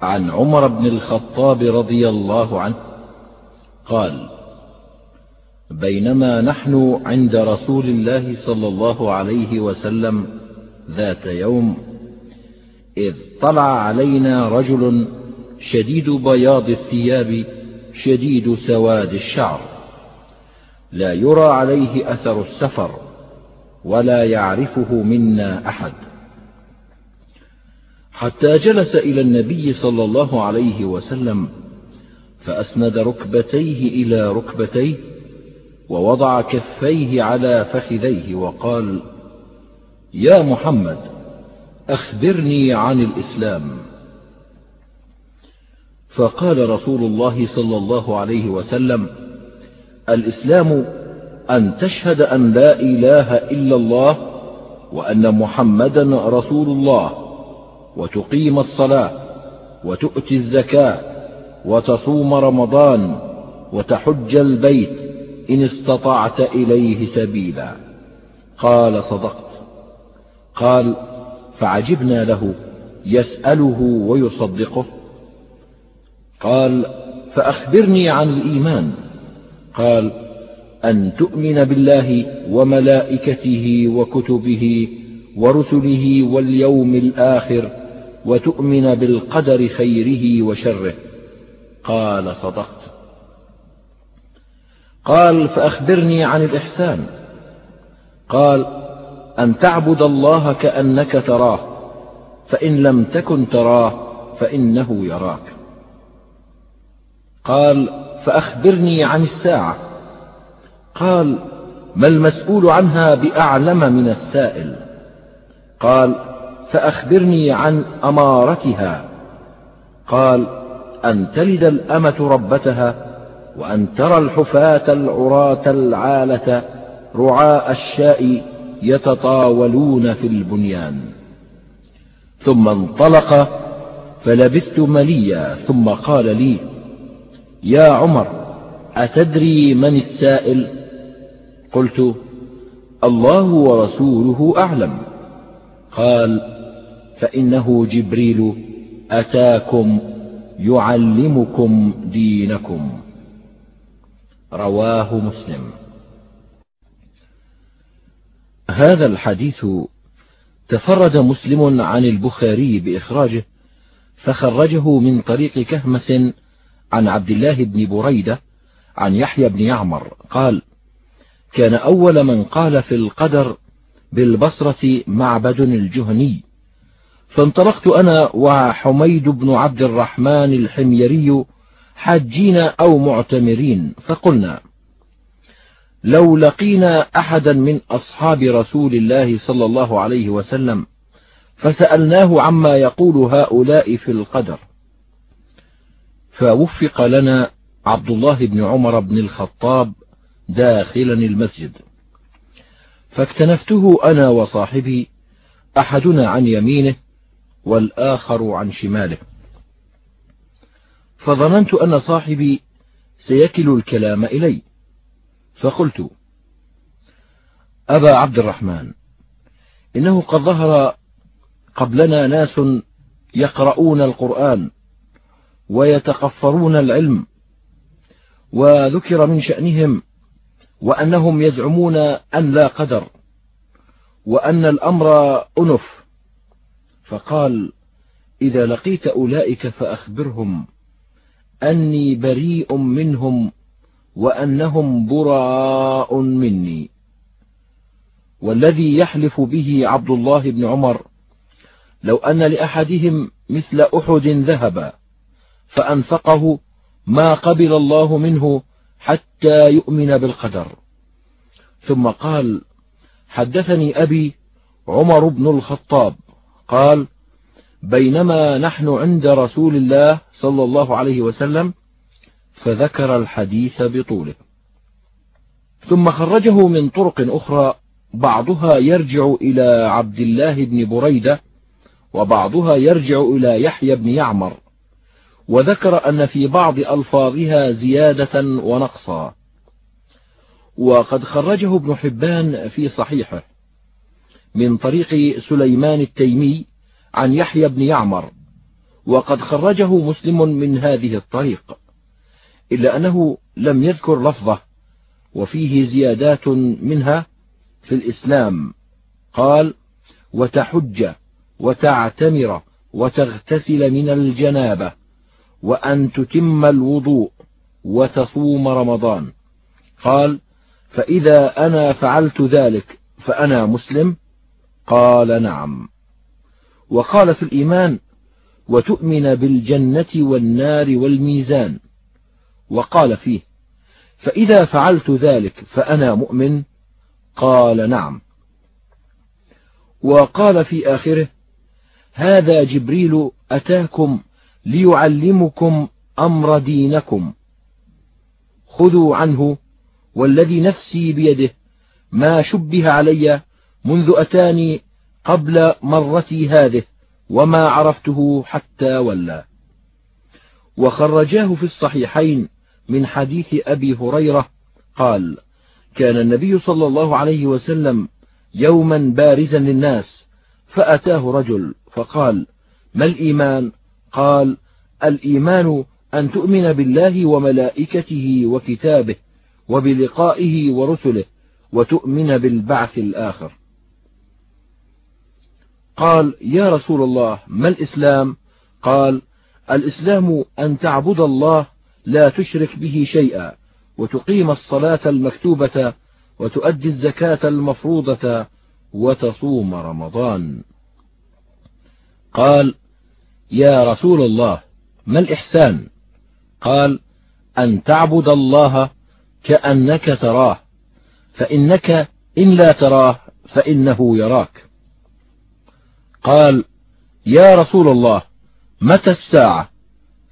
عن عمر بن الخطاب رضي الله عنه قال بينما نحن عند رسول الله صلى الله عليه وسلم ذات يوم إذ طلع علينا رجل شديد بياض الثياب شديد سواد الشعر. لا يرى عليه أثر السفر ولا يعرفه منا أحد. حتى جلس إلى النبي صلى الله عليه وسلم فأسند ركبتيه إلى ركبتيه ووضع كفيه على فخذيه وقال يا محمد أخبرني عن الإسلام. فقال رسول الله صلى الله عليه وسلم الإسلام أن تشهد أن لا إله إلا الله وأن محمدا رسول الله. وتقيم الصلاة وتؤتي الزكاة وتصوم رمضان وتحج البيت إن استطعت إليه سبيلا. قال صدقت. قال فعجبنا له يسأله ويصدقه. قال فأخبرني عن الإيمان. قال أن تؤمن بالله وملائكته وكتبه ورسله واليوم الآخر وتؤمن بالقدر خيره وشره. قال صدقت. قال فأخبرني عن الإحسان. قال أن تعبد الله كأنك تراه فإن لم تكن تراه فإنه يراك. قال فأخبرني عن الساعة. قال ما المسؤول عنها بأعلم من السائل. قال فأخبرني عن أمارتها. قال أن تلد الأمة ربتها وأن ترى الحفاة العراة العالة رعاء الشاء يتطاولون في البنيان. ثم انطلق فلبثت مليا ثم قال لي يا عمر أتدري من السائل؟ قلت الله ورسوله أعلم. قال فإنه جبريل أتاكم يعلمكم دينكم. رواه مسلم. هذا الحديث تفرد مسلم عن البخاري بإخراجه فخرجه من طريق كهمس عن عبد الله بن بريدة عن يحيى بن يعمر قال كان أول من قال في القدر بالبصرة معبد الجهني فانطلقت أنا وحميد بن عبد الرحمن الحميري حاجين أو معتمرين فقلنا لو لقينا أحدا من أصحاب رسول الله صلى الله عليه وسلم فسألناه عما يقول هؤلاء في القدر. فوفق لنا عبد الله بن عمر بن الخطاب داخلا المسجد. فاكتنفته أنا وصاحبي أحدنا عن يمينه والآخر عن شماله. فظننت أن صاحبي سيكل الكلام إلي. فقلت أبا عبد الرحمن إنه قد ظهر قبلنا ناس يقرؤون القرآن ويتقفرون العلم وذكر من شأنهم وأنهم يزعمون أن لا قدر وأن الأمر أنف. فقال إذا لقيت أولئك فأخبرهم أني بريء منهم وأنهم براء مني. والذي يحلف به عبد الله بن عمر لو أن لأحدهم مثل أحد ذهبا فأنفقه ما قبل الله منه حتى يؤمن بالقدر. ثم قال حدثني أبي عمر بن الخطاب قال بينما نحن عند رسول الله صلى الله عليه وسلم فذكر الحديث بطوله. ثم خرجه من طرق أخرى بعضها يرجع إلى عبد الله بن بريدة وبعضها يرجع إلى يحيى بن يعمر وذكر أن في بعض ألفاظها زيادة ونقصا. وقد خرجه ابن حبان في صحيحه. من طريق سليمان التيمي عن يحيى بن يعمر وقد خرجه مسلم من هذه الطريق إلا أنه لم يذكر لفظه وفيه زيادات منها في الإسلام. قال وتحج وتعتمر وتغتسل من الجنابة وأن تتم الوضوء وتصوم رمضان. قال فإذا أنا فعلت ذلك فأنا مسلم قال نعم. وقال في الإيمان وتؤمن بالجنة والنار والميزان وقال فيه فإذا فعلت ذلك فأنا مؤمن قال نعم. وقال في آخره هذا جبريل أتاكم ليعلمكم أمر دينكم. خذوا عنه والذي نفسي بيده ما شبه علي منذ أتاني قبل مرتي هذه وما عرفته حتى ولى وخرجاه في الصحيحين من حديث أبي هريرة قال كان النبي صلى الله عليه وسلم يوما بارزا للناس فأتاه رجل فقال ما الإيمان؟ قال الإيمان أن تؤمن بالله وملائكته وكتابه وبلقائه ورسله وتؤمن بالبعث الآخر. قال يا رسول الله ما الإسلام؟ قال الإسلام أن تعبد الله لا تشرك به شيئا وتقيم الصلاة المكتوبة وتؤدي الزكاة المفروضة وتصوم رمضان. قال يا رسول الله ما الإحسان؟ قال أن تعبد الله كأنك تراه فإنك إن لا تراه فإنه يراك. قال يا رسول الله متى الساعة؟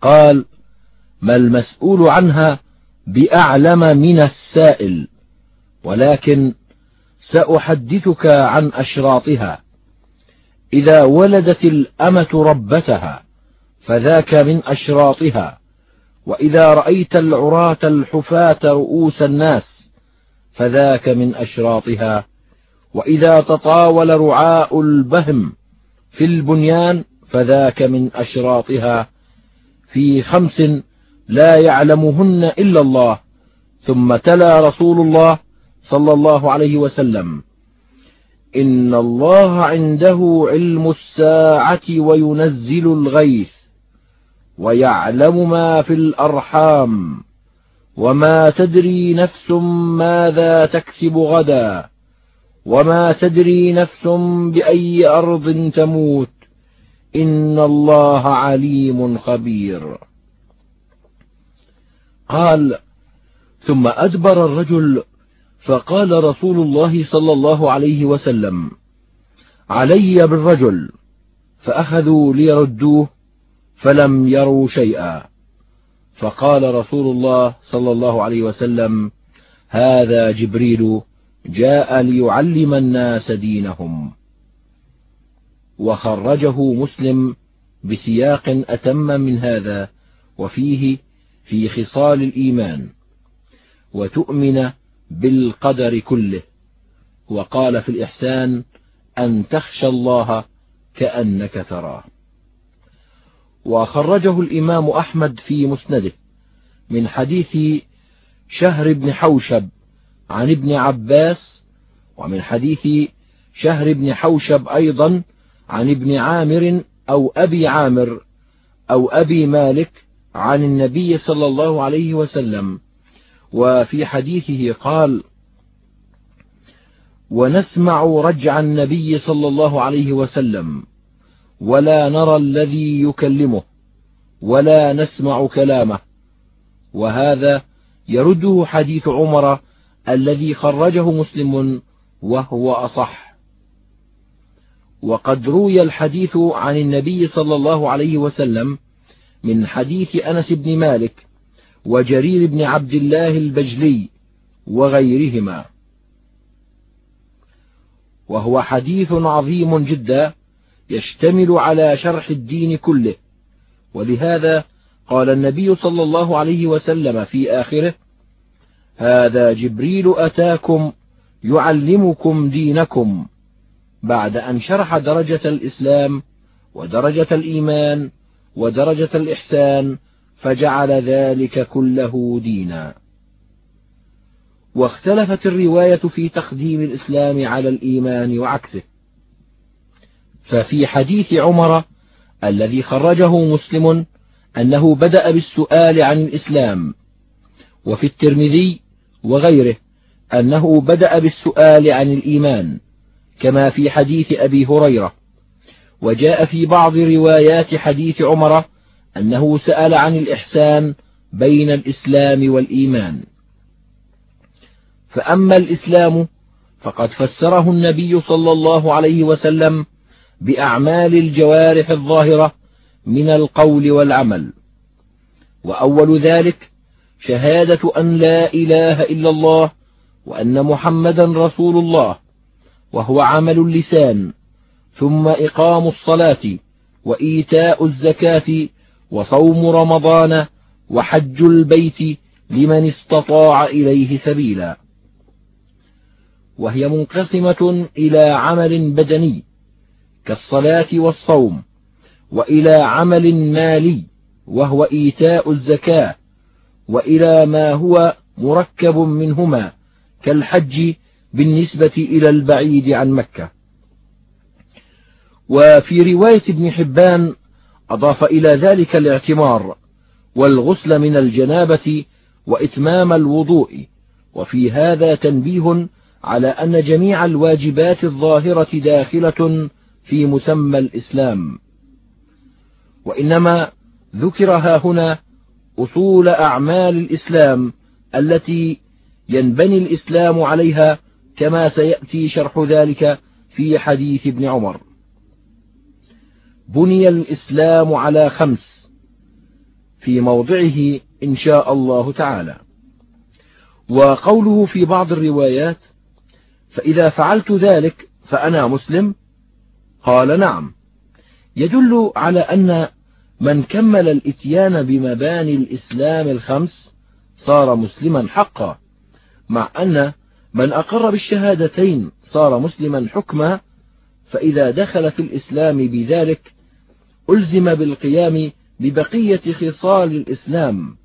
قال ما المسؤول عنها بأعلم من السائل ولكن سأحدثك عن أشراطها. إذا ولدت الأمة ربتها فذاك من أشراطها. وإذا رأيت العراة الحفاة رؤوس الناس فذاك من أشراطها. وإذا تطاول رعاء البهم في البنيان فذاك من أشراطها. في خمس لا يعلمهن إلا الله ثم تلا رسول الله صلى الله عليه وسلم. إن الله عنده علم الساعة وينزل الغيث ويعلم ما في الأرحام وما تدري نفس ماذا تكسب غدا. وما تدري نفس بأي أرض تموت إن الله عليم خبير. قال ثم أدبر الرجل فقال رسول الله صلى الله عليه وسلم علي بالرجل فأخذوا ليردوه فلم يروا شيئا. فقال رسول الله صلى الله عليه وسلم هذا جبريل جاء ليعلم الناس دينهم. وخرجه مسلم بسياق أتم من هذا وفيه في خصال الإيمان. وتؤمن بالقدر كله. وقال في الإحسان أن تخشى الله كأنك تراه. وخرجه الإمام أحمد في مسنده من حديث شهر بن حوشب عن ابن عباس ومن حديث شهر بن حوشب أيضا عن ابن عامر أو أبي عامر أو أبي مالك عن النبي صلى الله عليه وسلم. وفي حديثه قال ونسمع رجع النبي صلى الله عليه وسلم ولا نرى الذي يكلمه ولا نسمع كلامه وهذا يرده حديث عمر الذي خرجه مسلم وهو أصح. وقد روي الحديث عن النبي صلى الله عليه وسلم من حديث أنس بن مالك وجرير بن عبد الله البجلي وغيرهما. وهو حديث عظيم جدا يشتمل على شرح الدين كله. ولهذا قال النبي صلى الله عليه وسلم في آخره هذا جبريل أتاكم يعلمكم دينكم بعد أن شرح درجة الإسلام ودرجة الإيمان ودرجة الإحسان فجعل ذلك كله دينا. واختلفت الرواية في تقديم الإسلام على الإيمان وعكسه. ففي حديث عمر الذي خرجه مسلم أنه بدأ بالسؤال عن الإسلام وفي الترمذي وغيره أنه بدأ بالسؤال عن الإيمان كما في حديث أبي هريرة. وجاء في بعض روايات حديث عمر أنه سأل عن الإحسان بين الإسلام والإيمان. فأما الإسلام فقد فسره النبي صلى الله عليه وسلم بأعمال الجوارح الظاهرة من القول والعمل. وأول ذلك شهادة أن لا إله إلا الله وأن محمدا رسول الله وهو عمل اللسان ثم إقام الصلاة وإيتاء الزكاة وصوم رمضان وحج البيت لمن استطاع إليه سبيلا. وهي منقسمة إلى عمل بدني كالصلاة والصوم وإلى عمل مالي وهو إيتاء الزكاة وإلى ما هو مركب منهما كالحج بالنسبة إلى البعيد عن مكة. وفي رواية ابن حبان أضاف إلى ذلك الاعتمار والغسل من الجنابة وإتمام الوضوء وفي هذا تنبيه على أن جميع الواجبات الظاهرة داخلة في مسمى الإسلام. وإنما ذكرها هنا أصول أعمال الإسلام التي ينبني الإسلام عليها كما سيأتي شرح ذلك في حديث ابن عمر. بني الإسلام على خمس في موضعه إن شاء الله تعالى. وقوله في بعض الروايات فإذا فعلت ذلك فأنا مسلم؟ قال نعم. يدل على أن من كمل الإتيان بمباني الإسلام الخمس صار مسلما حقا مع أن من أقر بالشهادتين صار مسلما حكما فإذا دخل في الإسلام بذلك ألزم بالقيام ببقية خصال الإسلام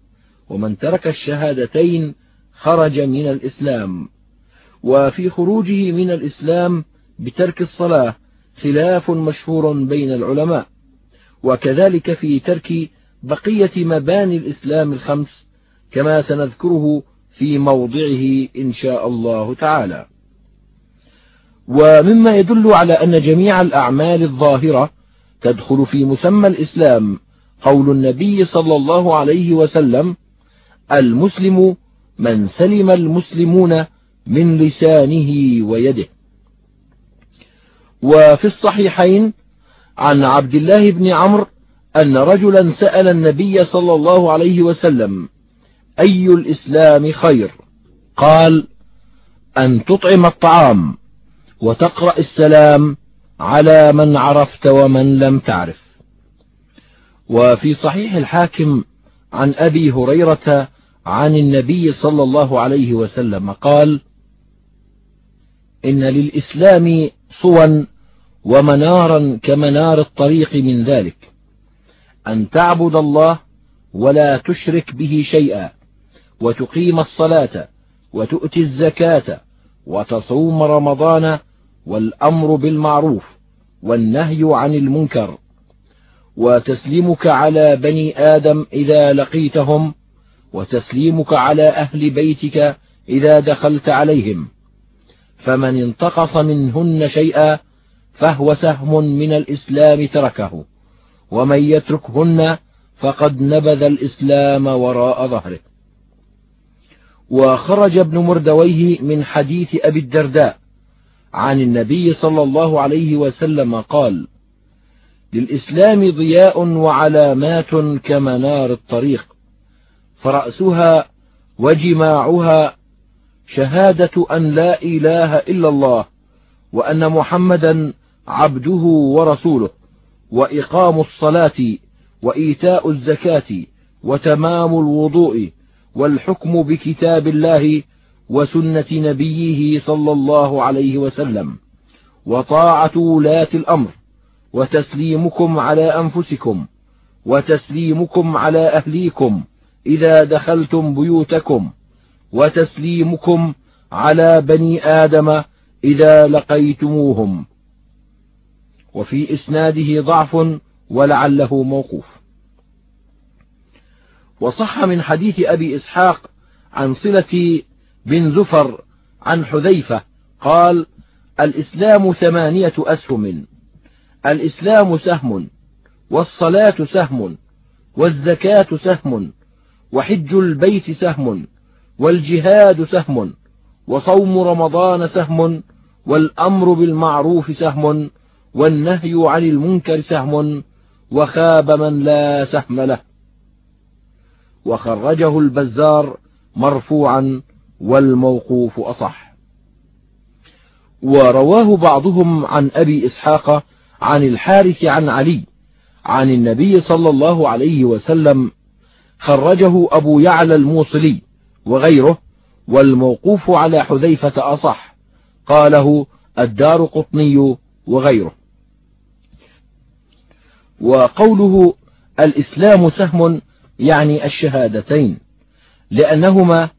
ومن ترك الشهادتين خرج من الإسلام وفي خروجه من الإسلام بترك الصلاة خلاف مشهور بين العلماء. وكذلك في ترك بقية مباني الإسلام الخمس كما سنذكره في موضعه إن شاء الله تعالى. ومما يدل على أن جميع الأعمال الظاهرة تدخل في مسمى الإسلام قول النبي صلى الله عليه وسلم المسلم من سلم المسلمون من لسانه ويده وفي الصحيحين عن عبد الله بن عمرو أن رجلا سأل النبي صلى الله عليه وسلم أي الإسلام خير؟ قال أن تطعم الطعام وتقرأ السلام على من عرفت ومن لم تعرف. وفي صحيح الحاكم عن أبي هريرة عن النبي صلى الله عليه وسلم قال إن للإسلام صوا ومنارا كمنار الطريق من ذلك. أن تعبد الله ولا تشرك به شيئا وتقيم الصلاة وتؤتي الزكاة وتصوم رمضان والأمر بالمعروف والنهي عن المنكر. وتسليمك على بني آدم إذا لقيتهم وتسليمك على أهل بيتك إذا دخلت عليهم. فمن انتقص منهن شيئا فهو سهم من الإسلام تركه. ومن يتركهن فقد نبذ الإسلام وراء ظهره. وخرج ابن مردويه من حديث أبي الدرداء عن النبي صلى الله عليه وسلم قال للإسلام ضياء وعلامات كمنار الطريق فرأسها وجماعها شهادة أن لا إله إلا الله وأن محمدا عبده ورسوله وإقام الصلاة وإيتاء الزكاة وتمام الوضوء والحكم بكتاب الله وسنة نبيه صلى الله عليه وسلم وطاعة ولاة الأمر وتسليمكم على أنفسكم وتسليمكم على أهليكم إذا دخلتم بيوتكم وتسليمكم على بني آدم إذا لقيتموهم. وفي إسناده ضعف ولعله موقوف. وصح من حديث أبي إسحاق عن صلة بن زفر عن حذيفة قال الإسلام ثمانية أسهم الإسلام سهم والصلاة سهم والزكاة سهم وحج البيت سهم والجهاد سهم وصوم رمضان سهم والأمر بالمعروف سهم والنهي عن المنكر سهم وخاب من لا سهم له. وخرجه البزار مرفوعا والموقوف أصح. ورواه بعضهم عن أبي إسحاق عن الحارث عن علي عن النبي صلى الله عليه وسلم خرجه أبو يعلى الموصلي وغيره والموقوف على حذيفة أصح قاله الدار قطني وغيره. وقوله الإسلام سهم يعني الشهادتين لأنهما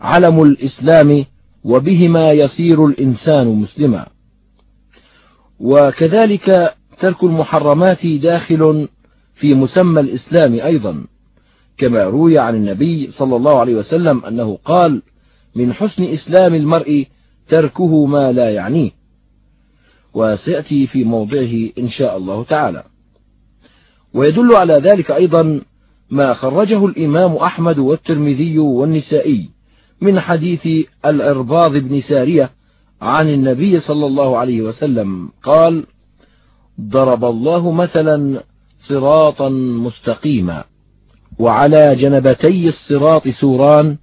علم الإسلام وبهما يصير الإنسان مسلما. وكذلك ترك المحرمات داخل في مسمى الإسلام أيضا كما روي عن النبي صلى الله عليه وسلم أنه قال من حسن إسلام المرء تركه ما لا يعنيه وسيأتي في موضعه إن شاء الله تعالى. ويدل على ذلك أيضا ما خرجه الإمام أحمد والترمذي والنسائي من حديث العرباض بن سارية عن النبي صلى الله عليه وسلم. قال ضرب الله مثلا صراطا مستقيما وعلى جنبتي الصراط سوران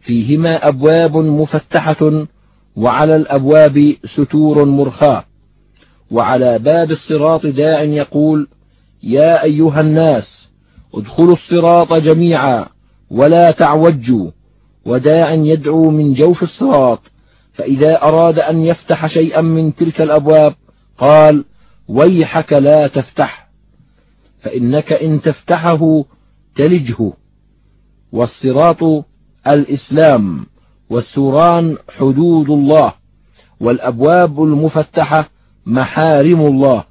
فيهما أبواب مفتحة وعلى الأبواب ستور مرخاة وعلى باب الصراط داع يقول يا أيها الناس ادخلوا الصراط جميعا ولا تعوجوا وداع يدعو من جوف الصراط فإذا أراد أن يفتح شيئا من تلك الأبواب قال ويحك لا تفتح فإنك إن تفتحه تلجه. والصراط الإسلام والسوران حدود الله والأبواب المفتحة محارم الله.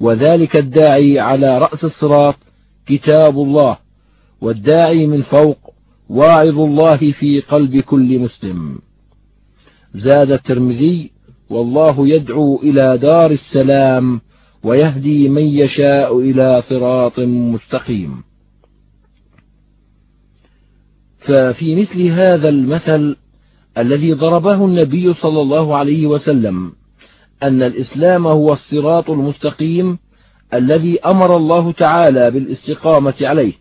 وذلك الداعي على رأس الصراط كتاب الله والداعي من فوق واعظ الله في قلب كل مسلم. زاد الترمذي والله يدعو إلى دار السلام ويهدي من يشاء إلى صراط مستقيم. ففي مثل هذا المثل الذي ضربه النبي صلى الله عليه وسلم أن الإسلام هو الصراط المستقيم الذي أمر الله تعالى بالاستقامة عليه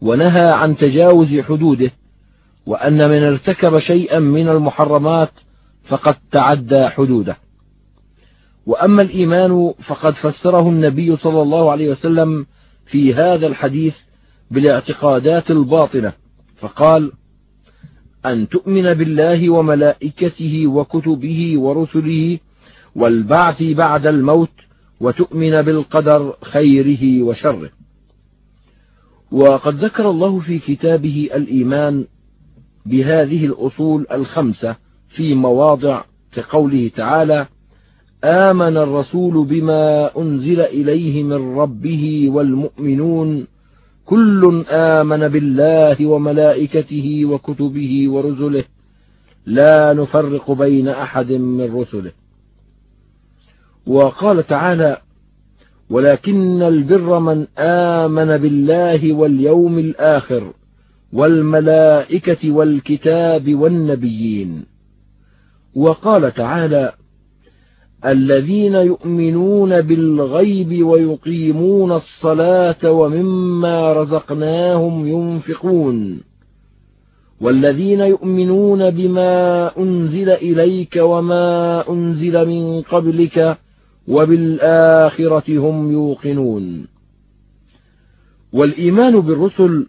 ونهى عن تجاوز حدوده وأن من ارتكب شيئا من المحرمات فقد تعدى حدوده. وأما الإيمان فقد فسره النبي صلى الله عليه وسلم في هذا الحديث بالاعتقادات الباطنة فقال أن تؤمن بالله وملائكته وكتبه ورسله والبعث بعد الموت وتؤمن بالقدر خيره وشره. وقد ذكر الله في كتابه الإيمان بهذه الأصول الخمسة في مواضع كقوله تعالى آمن الرسول بما أنزل إليه من ربه والمؤمنون كل آمن بالله وملائكته وكتبه ورسله لا نفرق بين أحد من رسله. وقال تعالى ولكن البر من آمن بالله واليوم الآخر والملائكة والكتاب والنبيين. وقال تعالى الذين يؤمنون بالغيب ويقيمون الصلاة ومما رزقناهم ينفقون والذين يؤمنون بما أنزل إليك وما أنزل من قبلك وبالآخرة هم يوقنون. والإيمان بالرسل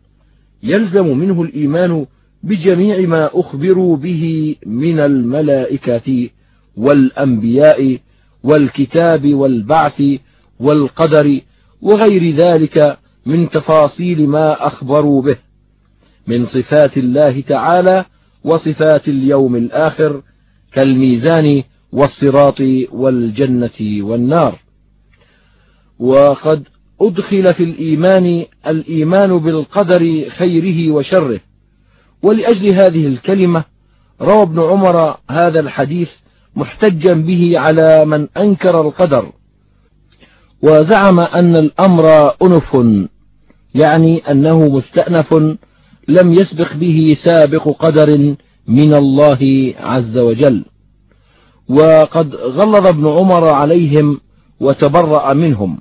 يلزم منه الإيمان بجميع ما أخبروا به من الملائكة والأنبياء والكتاب والبعث والقدر وغير ذلك من تفاصيل ما أخبروا به من صفات الله تعالى وصفات اليوم الآخر كالميزان والصراط والجنة والنار. وقد أدخل في الإيمان الإيمان بالقدر خيره وشره. ولأجل هذه الكلمة روى ابن عمر هذا الحديث محتجا به على من أنكر القدر. وزعم أن الأمر أنف يعني أنه مستأنف لم يسبق به سابق قدر من الله عز وجل. وقد غلظ ابن عمر عليهم وتبرأ منهم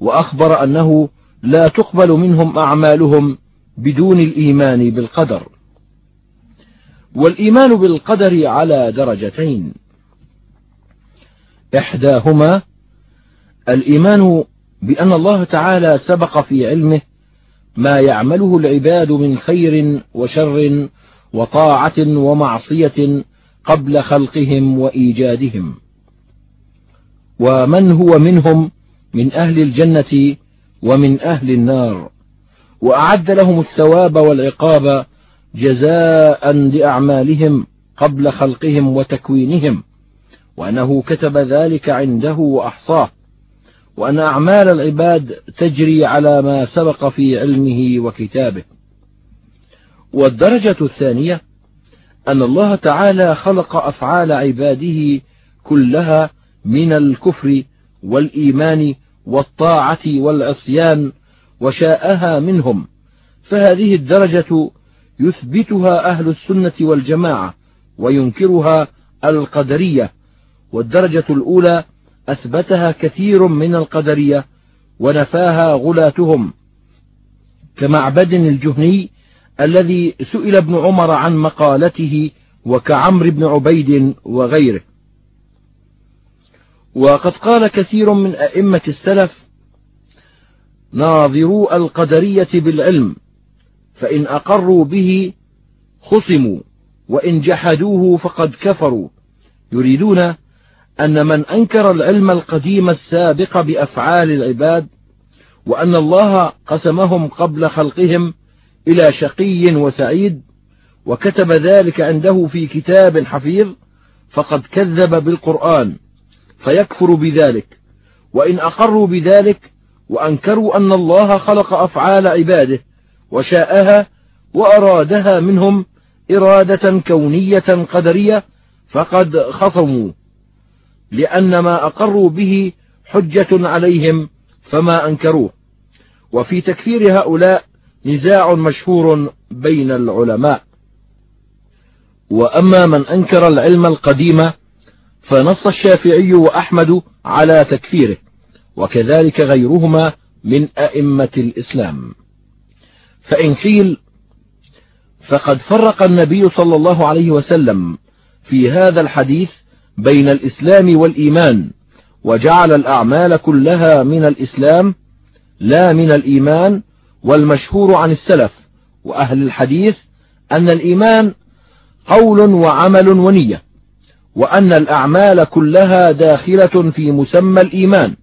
وأخبر أنه لا تقبل منهم أعمالهم بدون الإيمان بالقدر. والإيمان بالقدر على درجتين. إحداهما الإيمان بأن الله تعالى سبق في علمه ما يعمله العباد من خير وشر وطاعة ومعصية قبل خلقهم وإيجادهم. ومن هو منهم من أهل الجنة ومن أهل النار. وأعد لهم الثواب والعقاب جزاء لأعمالهم قبل خلقهم وتكوينهم. وأنه كتب ذلك عنده وأحصاه. وأن أعمال العباد تجري على ما سبق في علمه وكتابه. والدرجة الثانية أن الله تعالى خلق أفعال عباده كلها من الكفر والإيمان والطاعة والعصيان وشاءها منهم. فهذه الدرجة يثبتها أهل السنة والجماعة وينكرها القدرية. والدرجة الأولى أثبتها كثير من القدرية ونفاها غلاتهم. كمعبد الجهني الذي سئل ابن عمر عن مقالته وكعمر بن عبيد وغيره. وقد قال كثير من أئمة السلف ناظروا القدرية بالعلم فإن أقروا به خصموا وإن جحدوه فقد كفروا. يريدون أن من أنكر العلم القديم السابق بأفعال العباد وأن الله قسمهم قبل خلقهم إلى شقي وسعيد وكتب ذلك عنده في كتاب حفيظ فقد كذب بالقرآن فيكفر بذلك. وإن أقروا بذلك وأنكروا أن الله خلق أفعال عباده وشاءها وأرادها منهم إرادة كونية قدرية فقد خصموا. لأن ما أقروا به حجة عليهم فما أنكروه. وفي تكفير هؤلاء نزاع مشهور بين العلماء. وأما من أنكر العلم القديم فنص الشافعي وأحمد على تكفيره وكذلك غيرهما من أئمة الإسلام. فإن قيل فقد فرق النبي صلى الله عليه وسلم في هذا الحديث بين الإسلام والإيمان وجعل الأعمال كلها من الإسلام لا من الإيمان والمشهور عن السلف وأهل الحديث أن الإيمان قول وعمل ونية وأن الأعمال كلها داخلة في مسمى الإيمان.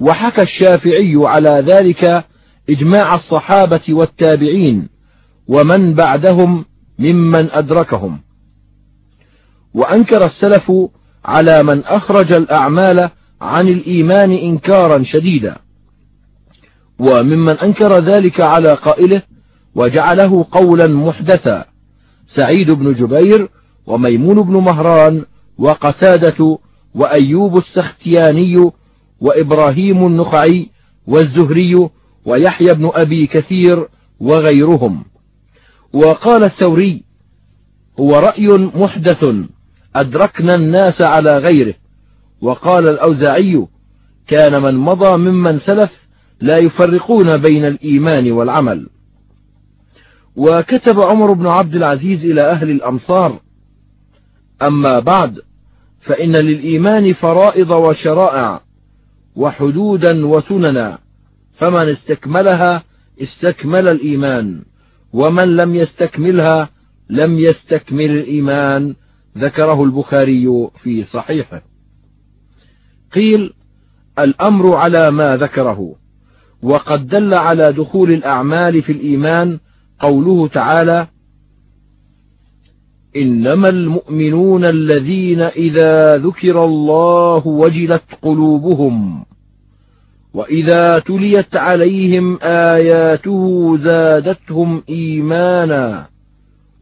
وحكى الشافعي على ذلك إجماع الصحابة والتابعين ومن بعدهم ممن أدركهم. وأنكر السلف على من أخرج الأعمال عن الإيمان إنكارا شديدا. وممن أنكر ذلك على قائله وجعله قولا محدثا. سعيد بن جبير وميمون بن مهران وقتادة وأيوب السختياني وإبراهيم النخعي والزهري ويحيى بن أبي كثير وغيرهم. وقال الثوري هو رأي محدث أدركنا الناس على غيره. وقال الأوزاعي كان من مضى ممن سلف لا يفرقون بين الإيمان والعمل. وكتب عمر بن عبد العزيز إلى أهل الأمصار. أما بعد فإن للإيمان فرائض وشرائع وحدودا وسننا فمن استكملها استكمل الإيمان ومن لم يستكملها لم يستكمل الإيمان ذكره البخاري في صحيحه. قيل الأمر على ما ذكره. وقد دل على دخول الأعمال في الإيمان قوله تعالى إنما المؤمنون الذين إذا ذكر الله وجلت قلوبهم وإذا تليت عليهم آياته زادتهم إيمانا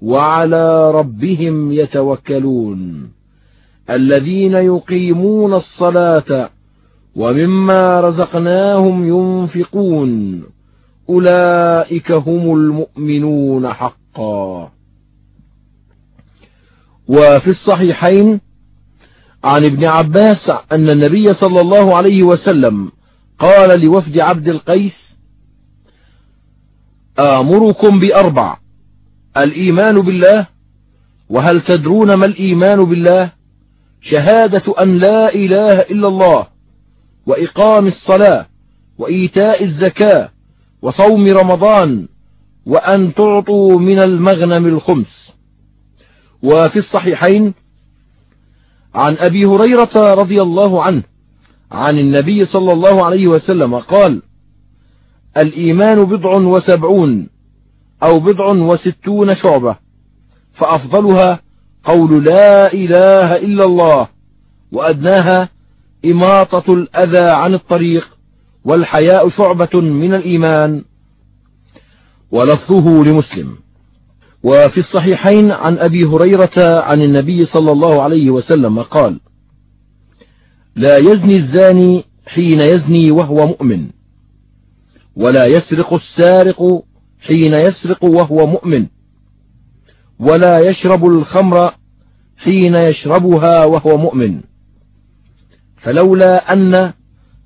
وعلى ربهم يتوكلون. الذين يقيمون الصلاة ومما رزقناهم ينفقون. أولئك هم المؤمنون حقا. وفي الصحيحين عن ابن عباس أن النبي صلى الله عليه وسلم قال لوفد عبد القيس آمركم بأربع الإيمان بالله وهل تدرون ما الإيمان بالله؟ شهادة أن لا إله إلا الله وإقام الصلاة وإيتاء الزكاة وصوم رمضان وأن تعطوا من المغنم الخمس. وفي الصحيحين عن أبي هريرة رضي الله عنه عن النبي صلى الله عليه وسلم قال الإيمان بضع وسبعون أو بضع وستون شعبة فأفضلها قول لا إله إلا الله وأدناها إماطة الأذى عن الطريق والحياء شعبة من الإيمان ولفظه لمسلم. وفي الصحيحين عن أبي هريرة عن النبي صلى الله عليه وسلم قال لا يزني الزاني حين يزني وهو مؤمن ولا يسرق السارق حين يسرق وهو مؤمن ولا يشرب الخمر حين يشربها وهو مؤمن. فلولا أن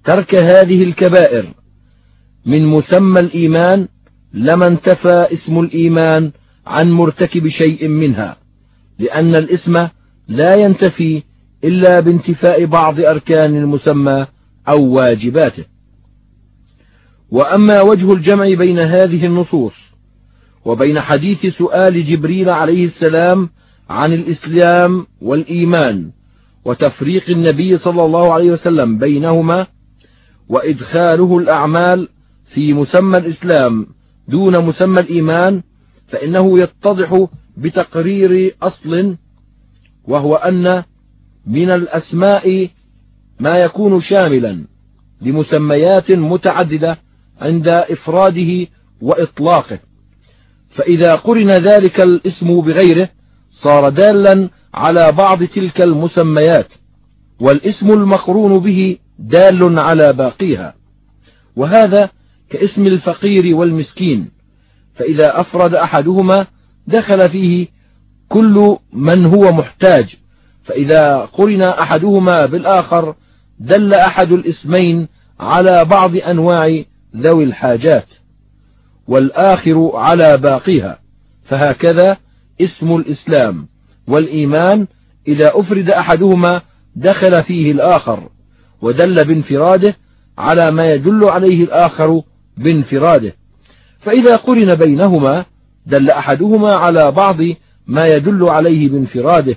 ترك هذه الكبائر من مسمى الإيمان لما انتفى اسم الإيمان عن مرتكب شيء منها لأن الاسم لا ينتفي إلا بانتفاء بعض أركان المسمى أو واجباته. وأما وجه الجمع بين هذه النصوص وبين حديث سؤال جبريل عليه السلام عن الإسلام والإيمان وتفريق النبي صلى الله عليه وسلم بينهما وإدخاله الأعمال في مسمى الإسلام دون مسمى الإيمان فإنه يتضح بتقرير أصل وهو أن من الأسماء ما يكون شاملا لمسميات متعددة عند إفراده وإطلاقه. فإذا قرن ذلك الاسم بغيره صار دالا على بعض تلك المسميات والاسم المقرون به دال على باقيها. وهذا كاسم الفقير والمسكين فإذا أفرد أحدهما دخل فيه كل من هو محتاج فإذا قرن أحدهما بالآخر دل أحد الاسمين على بعض أنواع ذوي الحاجات والآخر على باقيها فهكذا اسم الإسلام. والإيمان إذا أفرد أحدهما دخل فيه الآخر ودل بانفراده على ما يدل عليه الآخر بانفراده. فإذا قرن بينهما دل أحدهما على بعض ما يدل عليه بانفراده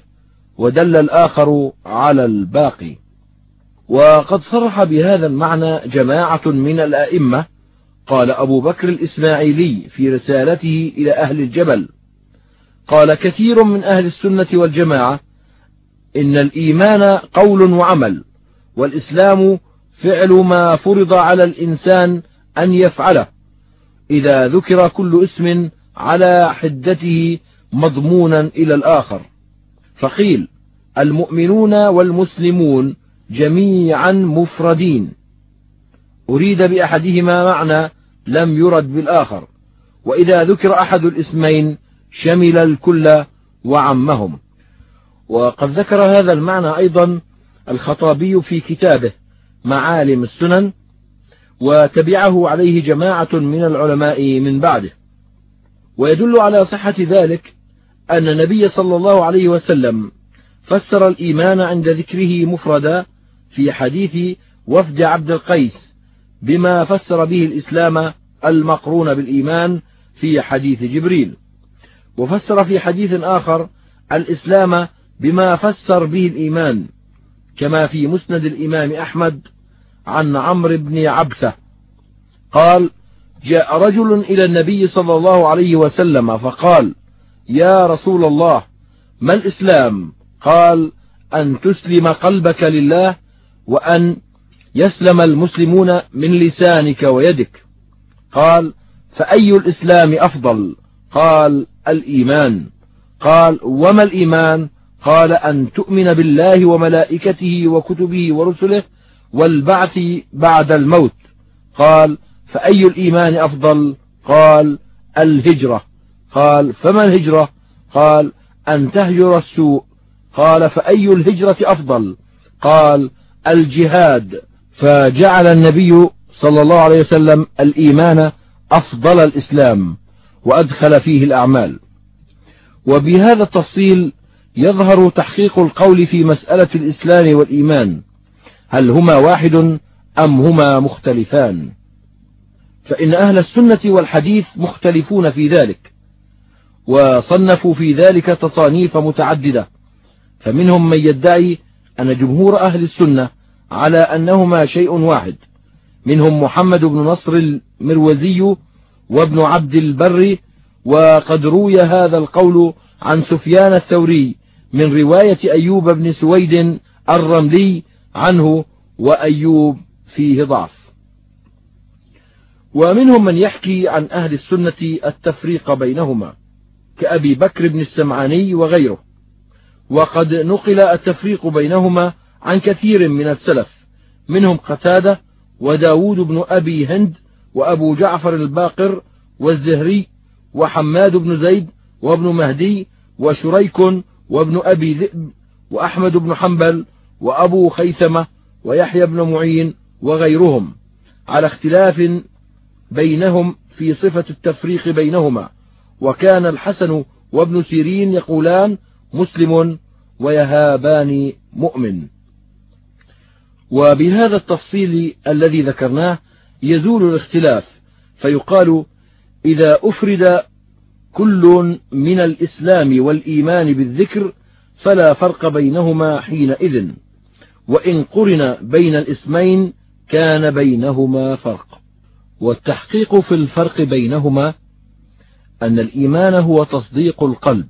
ودل الآخر على الباقي. وقد صرح بهذا المعنى جماعة من الأئمة قال أبو بكر الإسماعيلي في رسالته إلى أهل الجبل قال كثير من أهل السنة والجماعة إن الإيمان قول وعمل والإسلام فعل ما فرض على الإنسان أن يفعله إذا ذكر كل اسم على حدته مضمونا إلى الآخر فقيل المؤمنون والمسلمون جميعا مفردين أريد بأحدهما معنى لم يرد بالآخر وإذا ذكر أحد الاسمين شمل الكل وعمهم. وقد ذكر هذا المعنى أيضا الخطابي في كتابه معالم السنن وتبعه عليه جماعة من العلماء من بعده. ويدل على صحة ذلك أن النبي صلى الله عليه وسلم فسر الإيمان عند ذكره مفردا في حديث وفد عبد القيس بما فسر به الإسلام المقرون بالإيمان في حديث جبريل. وفسر في حديث آخر الإسلام بما فسر به الإيمان كما في مسند الإمام أحمد عن عمرو بن عبسة. قال جاء رجل إلى النبي صلى الله عليه وسلم فقال يا رسول الله ما الإسلام؟ قال أن تسلم قلبك لله وأن يسلم المسلمون من لسانك ويدك قال فأي الإسلام أفضل؟ قال الإيمان. قال وما الإيمان؟ قال أن تؤمن بالله وملائكته وكتبه ورسله والبعث بعد الموت. قال فأي الإيمان أفضل؟ قال الهجرة. قال فما الهجرة؟ قال أن تهجر السوء. قال فأي الهجرة أفضل؟ قال الجهاد. فجعل النبي صلى الله عليه وسلم الإيمان أفضل الإسلام. وأدخل فيه الأعمال. وبهذا التفصيل يظهر تحقيق القول في مسألة الإسلام والإيمان. هل هما واحد أم هما مختلفان؟ فإن أهل السنة والحديث مختلفون في ذلك وصنفوا في ذلك تصانيف متعددة. فمنهم من يدعي أن جمهور أهل السنة على أنهما شيء واحد منهم محمد بن نصر المروزي وابن عبد البر وقد روي هذا القول عن سفيان الثوري من رواية أيوب بن سويد الرملي عنه وأيوب فيه ضعف. ومنهم من يحكي عن أهل السنة التفريق بينهما كأبي بكر بن السمعاني وغيره. وقد نقل التفريق بينهما عن كثير من السلف منهم قتادة وداود بن أبي هند وأبو جعفر الباقر والزهري وحماد بن زيد وابن مهدي وشريك وابن أبي ذئب وأحمد بن حنبل وأبو خيثمة ويحيى بن معين وغيرهم على اختلاف بينهم في صفة التفريق بينهما. وكان الحسن وابن سيرين يقولان مسلم ويهابان مؤمن. وبهذا التفصيل الذي ذكرناه يزول الاختلاف فيقال إذا أفرد كل من الإسلام والإيمان بالذكر فلا فرق بينهما حينئذ وإن قرن بين الاسمين كان بينهما فرق. والتحقيق في الفرق بينهما أن الإيمان هو تصديق القلب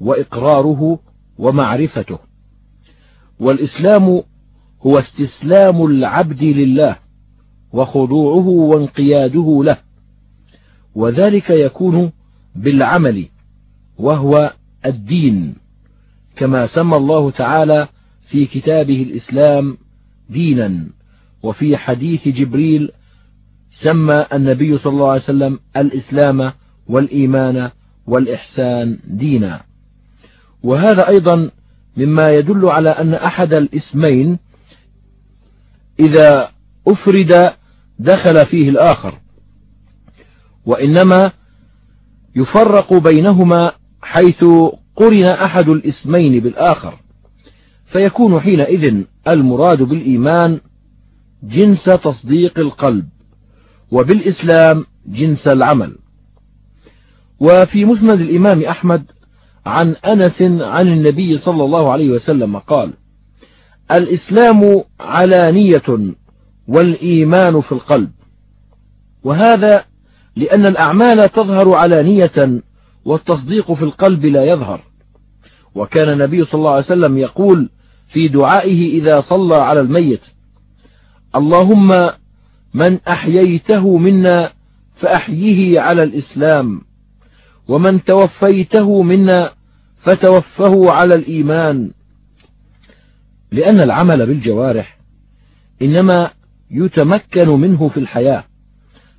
وإقراره ومعرفته والإسلام هو استسلام العبد لله وخضوعه وانقياده له. وذلك يكون بالعمل وهو الدين كما سمى الله تعالى في كتابه الإسلام دينا. وفي حديث جبريل سمى النبي صلى الله عليه وسلم الإسلام والإيمان والإحسان دينا. وهذا أيضا مما يدل على أن أحد الاسمين إذا أفرد دخل فيه الآخر. وإنما يفرق بينهما حيث قرن أحد الاسمين بالآخر. فيكون حينئذ المراد بالإيمان جنس تصديق القلب وبالإسلام جنس العمل. وفي مسند الإمام أحمد عن أنس عن النبي صلى الله عليه وسلم قال الإسلام علانية والإيمان في القلب. وهذا لأن الأعمال تظهر علانية والتصديق في القلب لا يظهر. وكان النبي صلى الله عليه وسلم يقول في دعائه إذا صلى على الميت اللهم من أحييته منا فأحيه على الإسلام ومن توفيته منا فتوفه على الإيمان. لأن العمل بالجوارح إنما يتمكن منه في الحياة.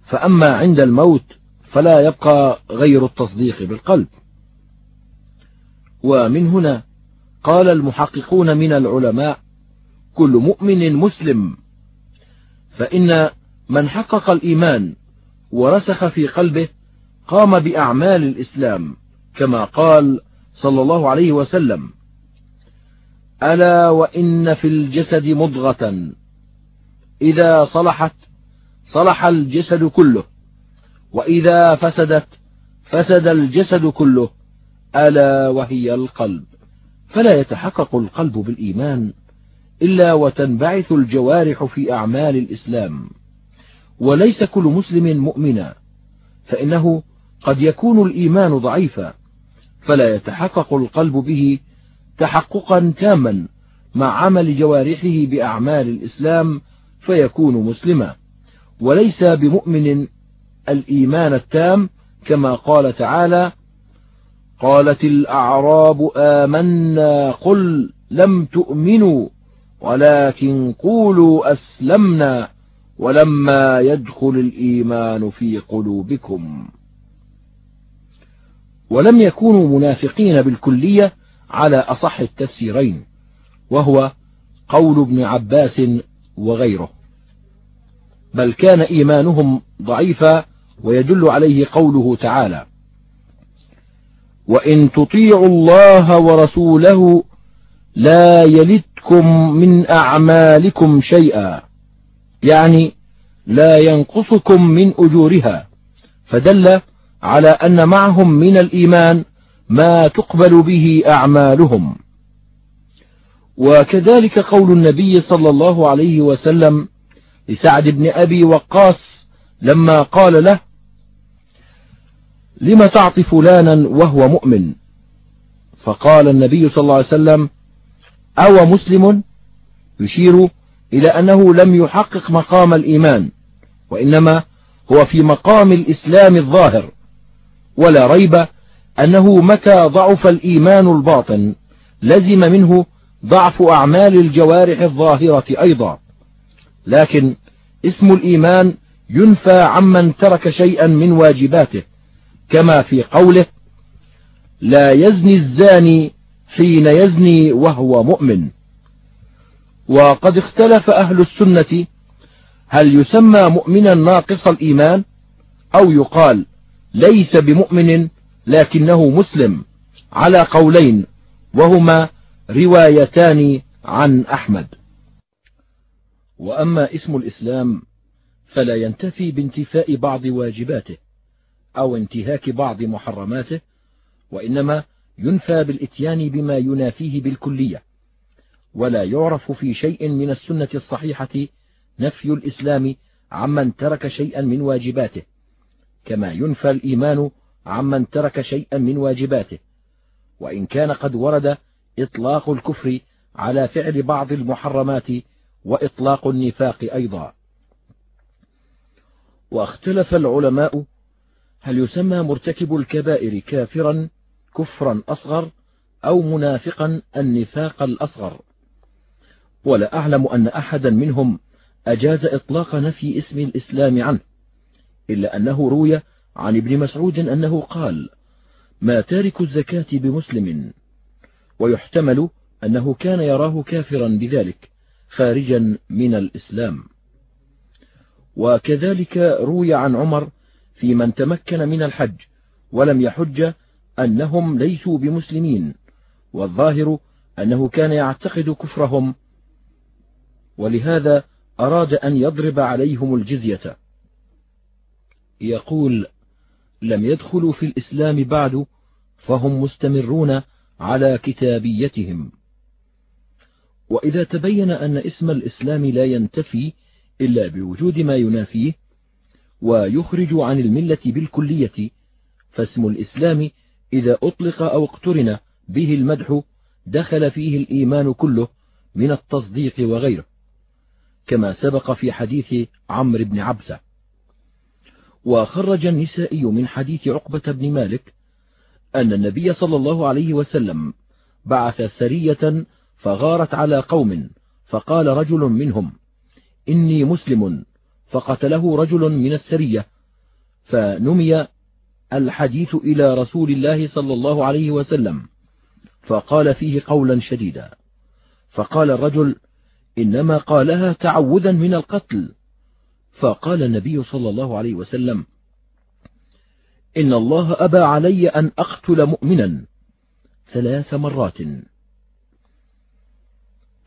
فأما عند الموت فلا يبقى غير التصديق بالقلب. ومن هنا قال المحققون من العلماء كل مؤمن مسلم. فإن من حقق الإيمان ورسخ في قلبه قام بأعمال الإسلام كما قال صلى الله عليه وسلم ألا وإن في الجسد مضغة إذا صلحت صلح الجسد كله. وإذا فسدت فسد الجسد كله. ألا وهي القلب. فلا يتحقق القلب بالإيمان إلا وتنبعث الجوارح في أعمال الإسلام. وليس كل مسلم مؤمنا فإنه قد يكون الإيمان ضعيفا. فلا يتحقق القلب به تحققا تاما مع عمل جوارحه بأعمال الإسلام فيكون مسلما. وليس بمؤمن الإيمان التام كما قال تعالى قالت الأعراب آمنا قل لم تؤمنوا ولكن قولوا أسلمنا ولما يدخل الإيمان في قلوبكم. ولم يكونوا منافقين بالكلية على أصح التفسيرين وهو قول ابن عباس وغيره. بل كان إيمانهم ضعيفا ويدل عليه قوله تعالى وإن تطيعوا الله ورسوله لا يلدكم من أعمالكم شيئا. يعني لا ينقصكم من أجورها. فدل على أن معهم من الإيمان ما تقبل به أعمالهم. وكذلك قول النبي صلى الله عليه وسلم لسعد بن أبي وقاص لما قال له لم تعطي فلانا وهو مؤمن؟ فقال النبي صلى الله عليه وسلم أو مسلم يشير إلى أنه لم يحقق مقام الإيمان وإنما هو في مقام الإسلام الظاهر ولا ريب أنه متى ضعف الإيمان الباطن لزم منه ضعف أعمال الجوارح الظاهرة أيضا. لكن اسم الإيمان ينفى عمن ترك شيئا من واجباته كما في قوله لا يزني الزاني حين يزني وهو مؤمن وقد اختلف أهل السنة هل يسمى مؤمنا ناقص الإيمان أو يقال ليس بمؤمن لكنه مسلم على قولين وهما روايتان عن أحمد. وأما اسم الإسلام فلا ينتفي بانتفاء بعض واجباته أو انتهاك بعض محرماته وإنما ينفى بالإتيان بما ينافيه بالكلية ولا يعرف في شيء من السنة الصحيحة نفي الإسلام عمن ترك شيئا من واجباته كما ينفى الإيمان عمن ترك شيئا من واجباته وإن كان قد ورد إطلاق الكفر على فعل بعض المحرمات وإطلاق النفاق أيضا. واختلف العلماء هل يسمى مرتكب الكبائر كافرا كفرا أصغر أو منافقا النفاق الأصغر. ولا أعلم أن أحدا منهم أجاز إطلاق نفي اسم الإسلام عنه إلا أنه روي عن ابن مسعود أنه قال ما تارك الزكاة بمسلم. ويحتمل أنه كان يراه كافرا بذلك. خارجا من الإسلام. وكذلك روي عن عمر في من تمكن من الحج ولم يحج أنهم ليسوا بمسلمين والظاهر أنه كان يعتقد كفرهم ولهذا أراد أن يضرب عليهم الجزية. يقول لم يدخلوا في الإسلام بعد فهم مستمرون على كتابيتهم. وإذا تبين أن اسم الإسلام لا ينتفي إلا بوجود ما ينافيه ويخرج عن الملة بالكلية فاسم الإسلام إذا أطلق أو اقترن به المدح دخل فيه الإيمان كله من التصديق وغيره كما سبق في حديث عمرو بن عبسة. وخرج النسائي من حديث عقبة بن مالك أن النبي صلى الله عليه وسلم بعث سرية فغارت على قوم فقال رجل منهم إني مسلم. فقتله رجل من السرية فنمي الحديث إلى رسول الله صلى الله عليه وسلم فقال فيه قولا شديدا. فقال الرجل إنما قالها تعوذا من القتل. فقال النبي صلى الله عليه وسلم إن الله أبى علي أن أقتل مؤمنا ثلاث مرات.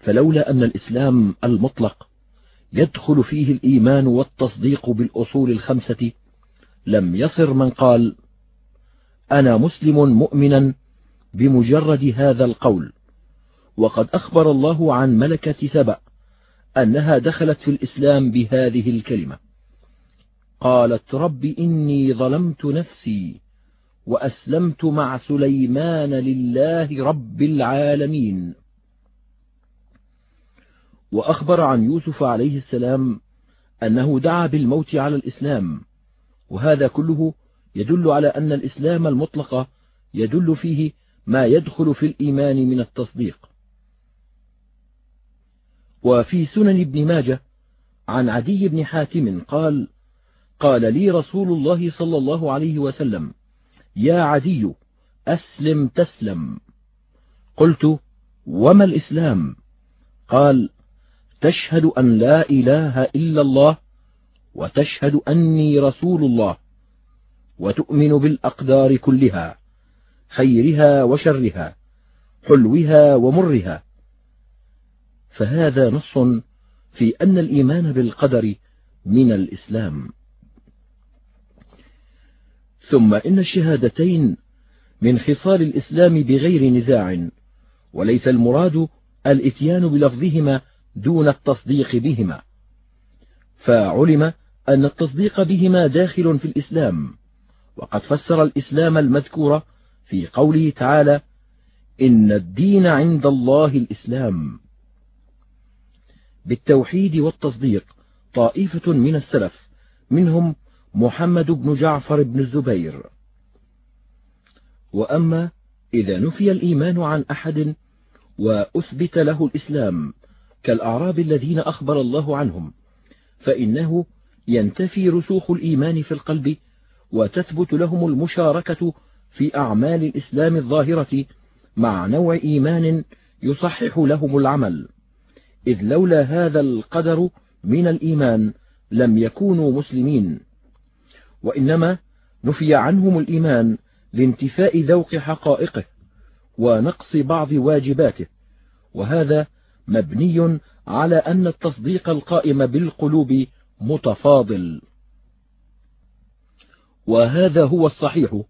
فلولا أن الإسلام المطلق يدخل فيه الإيمان والتصديق بالأصول الخمسة لم يصر من قال أنا مسلم مؤمنا بمجرد هذا القول. وقد أخبر الله عن ملكة سبأ أنها دخلت في الإسلام بهذه الكلمة. قالت رب إني ظلمت نفسي وأسلمت مع سليمان لله رب العالمين. وأخبر عن يوسف عليه السلام أنه دعا بالموت على الإسلام وهذا كله يدل على أن الإسلام المطلق يدل فيه ما يدخل في الإيمان من التصديق. وفي سنن ابن ماجه عن عدي بن حاتم قال قال لي رسول الله صلى الله عليه وسلم يا عدي أسلم تسلم قلت وما الإسلام؟ قال تشهد أن لا إله إلا الله وتشهد أني رسول الله وتؤمن بالأقدار كلها خيرها وشرها حلوها ومرها. فهذا نص في أن الإيمان بالقدر من الإسلام. ثم إن الشهادتين من خصال الإسلام بغير نزاع وليس المراد الإتيان بلفظهما دون التصديق بهما. فعلم أن التصديق بهما داخل في الإسلام وقد فسر الإسلام المذكور في قوله تعالى إن الدين عند الله الإسلام. بالتوحيد والتصديق طائفة من السلف منهم محمد بن جعفر بن الزبير. وأما إذا نفي الإيمان عن أحد وأثبت له الإسلام كالأعراب الذين أخبر الله عنهم فإنه ينتفي رسوخ الإيمان في القلب وتثبت لهم المشاركة في أعمال الإسلام الظاهرة مع نوع إيمان يصحح لهم العمل. إذ لولا هذا القدر من الإيمان لم يكونوا مسلمين. وإنما نفي عنهم الإيمان لانتفاء ذوق حقائقه ونقص بعض واجباته وهذا مبني على أن التصديق القائم بالقلوب متفاضل. وهذا هو الصحيح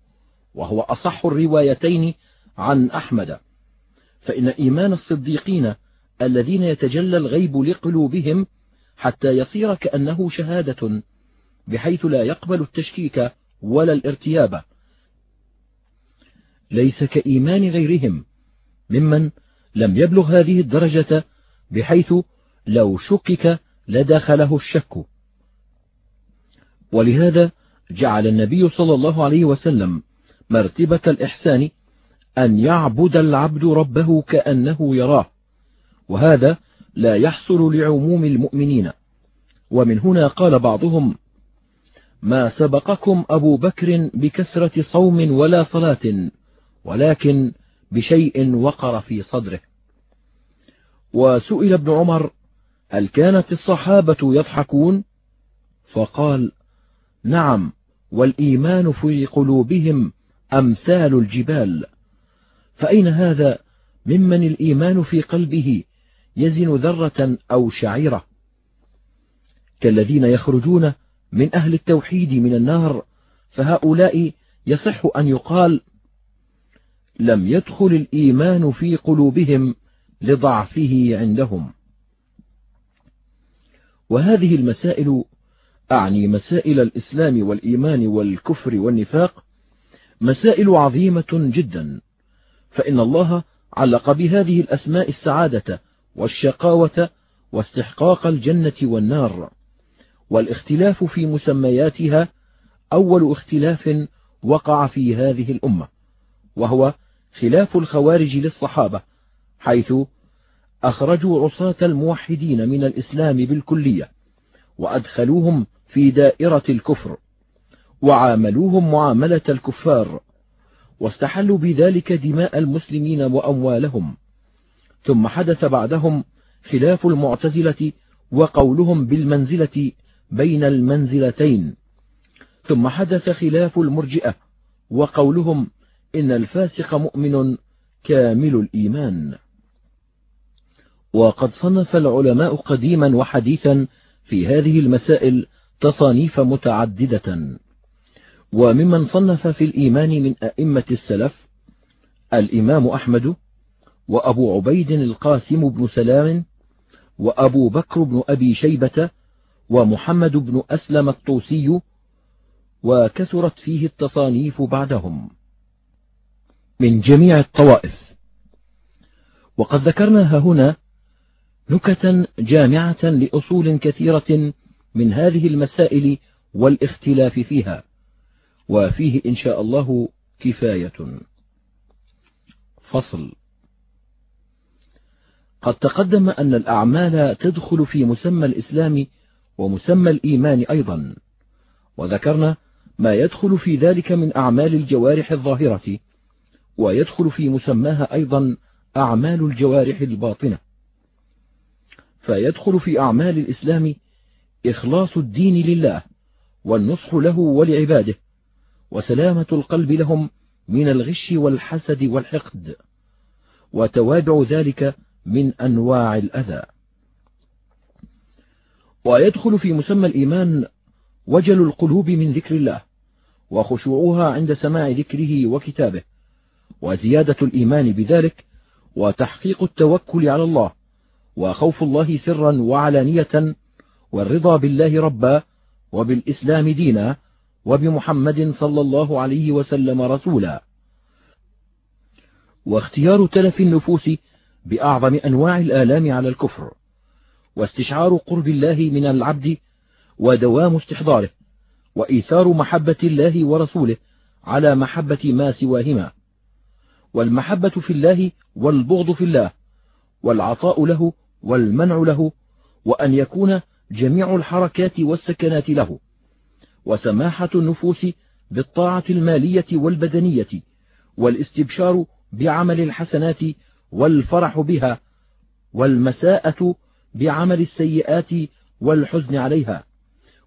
وهو أصح الروايتين عن أحمد. فإن إيمان الصديقين الذين يتجلى الغيب لقلوبهم حتى يصير كأنه شهادة بحيث لا يقبل التشكيك ولا الارتياب. ليس كإيمان غيرهم ممن لم يبلغ هذه الدرجة بحيث لو شكك لدخله الشك. ولهذا جعل النبي صلى الله عليه وسلم مرتبة الإحسان أن يعبد العبد ربه كأنه يراه وهذا لا يحصل لعموم المؤمنين. ومن هنا قال بعضهم ما سبقكم أبو بكر بكثرة صوم ولا صلاة ولكن بشيء وقر في صدره. وسئل ابن عمر هل كانت الصحابة يضحكون؟ فقال نعم والإيمان في قلوبهم أمثال الجبال. فأين هذا؟ ممن الإيمان في قلبه يزن ذرة أو شعيرة. كالذين يخرجون من أهل التوحيد من النار فهؤلاء يصح أن يقال لم يدخل الإيمان في قلوبهم لضعفه عندهم. وهذه المسائل أعني مسائل الإسلام والإيمان والكفر والنفاق مسائل عظيمة جدا فإن الله علق بهذه الأسماء السعادة والشقاوة واستحقاق الجنة والنار. والاختلاف في مسمياتها أول اختلاف وقع في هذه الأمة وهو خلاف الخوارج للصحابة حيث أخرجوا عصاة الموحدين من الإسلام بالكلية وأدخلوهم في دائرة الكفر وعاملوهم معاملة الكفار واستحلوا بذلك دماء المسلمين وأموالهم. ثم حدث بعدهم خلاف المعتزلة وقولهم بالمنزلة بين المنزلتين. ثم حدث خلاف المرجئة وقولهم إن الفاسق مؤمن كامل الإيمان. وقد صنف العلماء قديما وحديثا في هذه المسائل تصانيف متعددة. وممن صنف في الإيمان من أئمة السلف الإمام أحمد وأبو عبيد القاسم بن سلام وأبو بكر بن أبي شيبة ومحمد بن أسلم الطوسي وكثرت فيه التصانيف بعدهم. من جميع الطوائف. وقد ذكرنا هنا نكتا جامعة لأصول كثيرة من هذه المسائل والاختلاف فيها وفيه إن شاء الله كفاية. فصل. قد تقدم أن الأعمال تدخل في مسمى الإسلام ومسمى الإيمان أيضا وذكرنا ما يدخل في ذلك من أعمال الجوارح الظاهرة ويدخل في مسماها أيضا أعمال الجوارح الباطنة. فيدخل في أعمال الإسلام إخلاص الدين لله والنصح له ولعباده وسلامة القلب لهم من الغش والحسد والحقد وتوابع ذلك من أنواع الأذى. ويدخل في مسمى الإيمان وجل القلوب من ذكر الله وخشوعها عند سماع ذكره وكتابه. وزيادة الإيمان بذلك وتحقيق التوكل على الله وخوف الله سرا وعلانية والرضا بالله ربا وبالإسلام دينا وبمحمد صلى الله عليه وسلم رسولا. واختيار تلف النفوس بأعظم أنواع الآلام على الكفر واستشعار قرب الله من العبد ودوام استحضاره وإيثار محبة الله ورسوله على محبة ما سواهما. والمحبة في الله والبغض في الله والعطاء له والمنع له وأن يكون جميع الحركات والسكنات له. وسماحة النفوس بالطاعة المالية والبدنية والاستبشار بعمل الحسنات والفرح بها والمساءة بعمل السيئات والحزن عليها.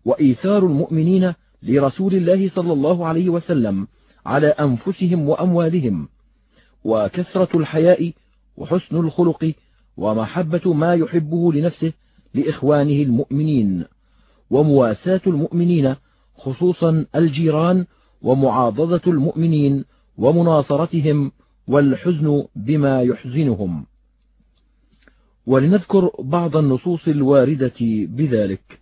وإيثار المؤمنين لرسول الله صلى الله عليه وسلم على أنفسهم وأموالهم وكثرة الحياء وحسن الخلق ومحبة ما يحبه لنفسه لإخوانه المؤمنين ومواساة المؤمنين خصوصا الجيران ومعاضدة المؤمنين ومناصرتهم والحزن بما يحزنهم. ولنذكر بعض النصوص الواردة بذلك.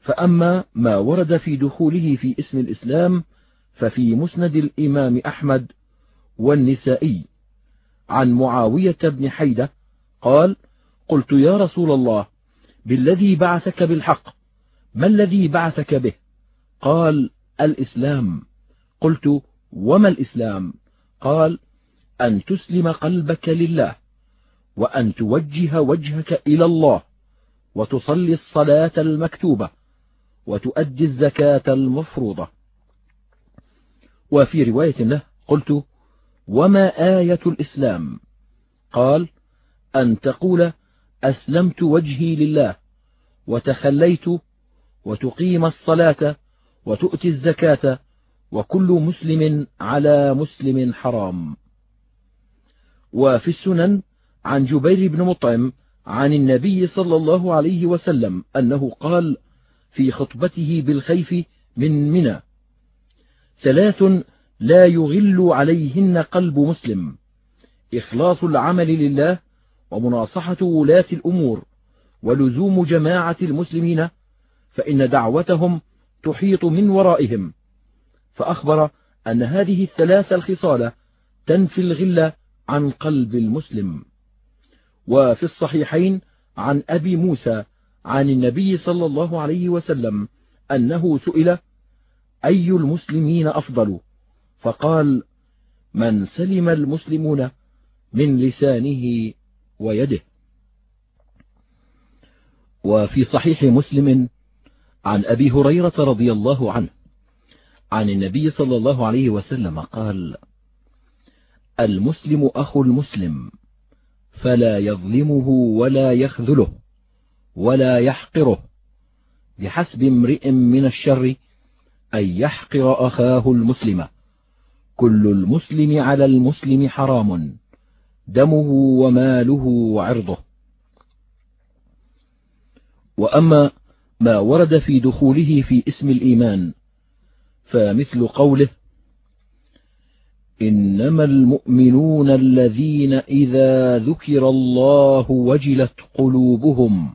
فأما ما ورد في دخوله في اسم الإسلام ففي مسند الإمام أحمد والنسائي. عن معاوية بن حيدة قال قلت يا رسول الله بالذي بعثك بالحق ما الذي بعثك به؟ قال الإسلام. قلت وما الإسلام؟ قال أن تسلم قلبك لله وأن توجه وجهك إلى الله وتصلي الصلاة المكتوبة وتؤدي الزكاة المفروضة. وفي رواية له قلت وما آية الإسلام؟ قال أن تقول أسلمت وجهي لله وتخليت وتقيم الصلاة وتؤتي الزكاة وكل مسلم على مسلم حرام. وفي السنن عن جبير بن مطعم عن النبي صلى الله عليه وسلم أنه قال في خطبته بالخيف من منى ثلاث لا يغل عليهن قلب مسلم. إخلاص العمل لله ومناصحة ولاة الأمور ولزوم جماعة المسلمين فإن دعوتهم تحيط من ورائهم. فأخبر أن هذه الثلاث الخصال تنفي الغل عن قلب المسلم. وفي الصحيحين عن أبي موسى عن النبي صلى الله عليه وسلم أنه سئل أي المسلمين أفضل؟ فقال من سلم المسلمون من لسانه ويده. وفي صحيح مسلم عن أبي هريرة رضي الله عنه عن النبي صلى الله عليه وسلم قال المسلم أخو المسلم فلا يظلمه ولا يخذله ولا يحقره بحسب امرئ من الشر أن يحقر أخاه المسلم. كل المسلم على المسلم حرام دمه وماله وعرضه. وأما ما ورد في دخوله في اسم الإيمان فمثل قوله إنما المؤمنون الذين إذا ذكر الله وجلت قلوبهم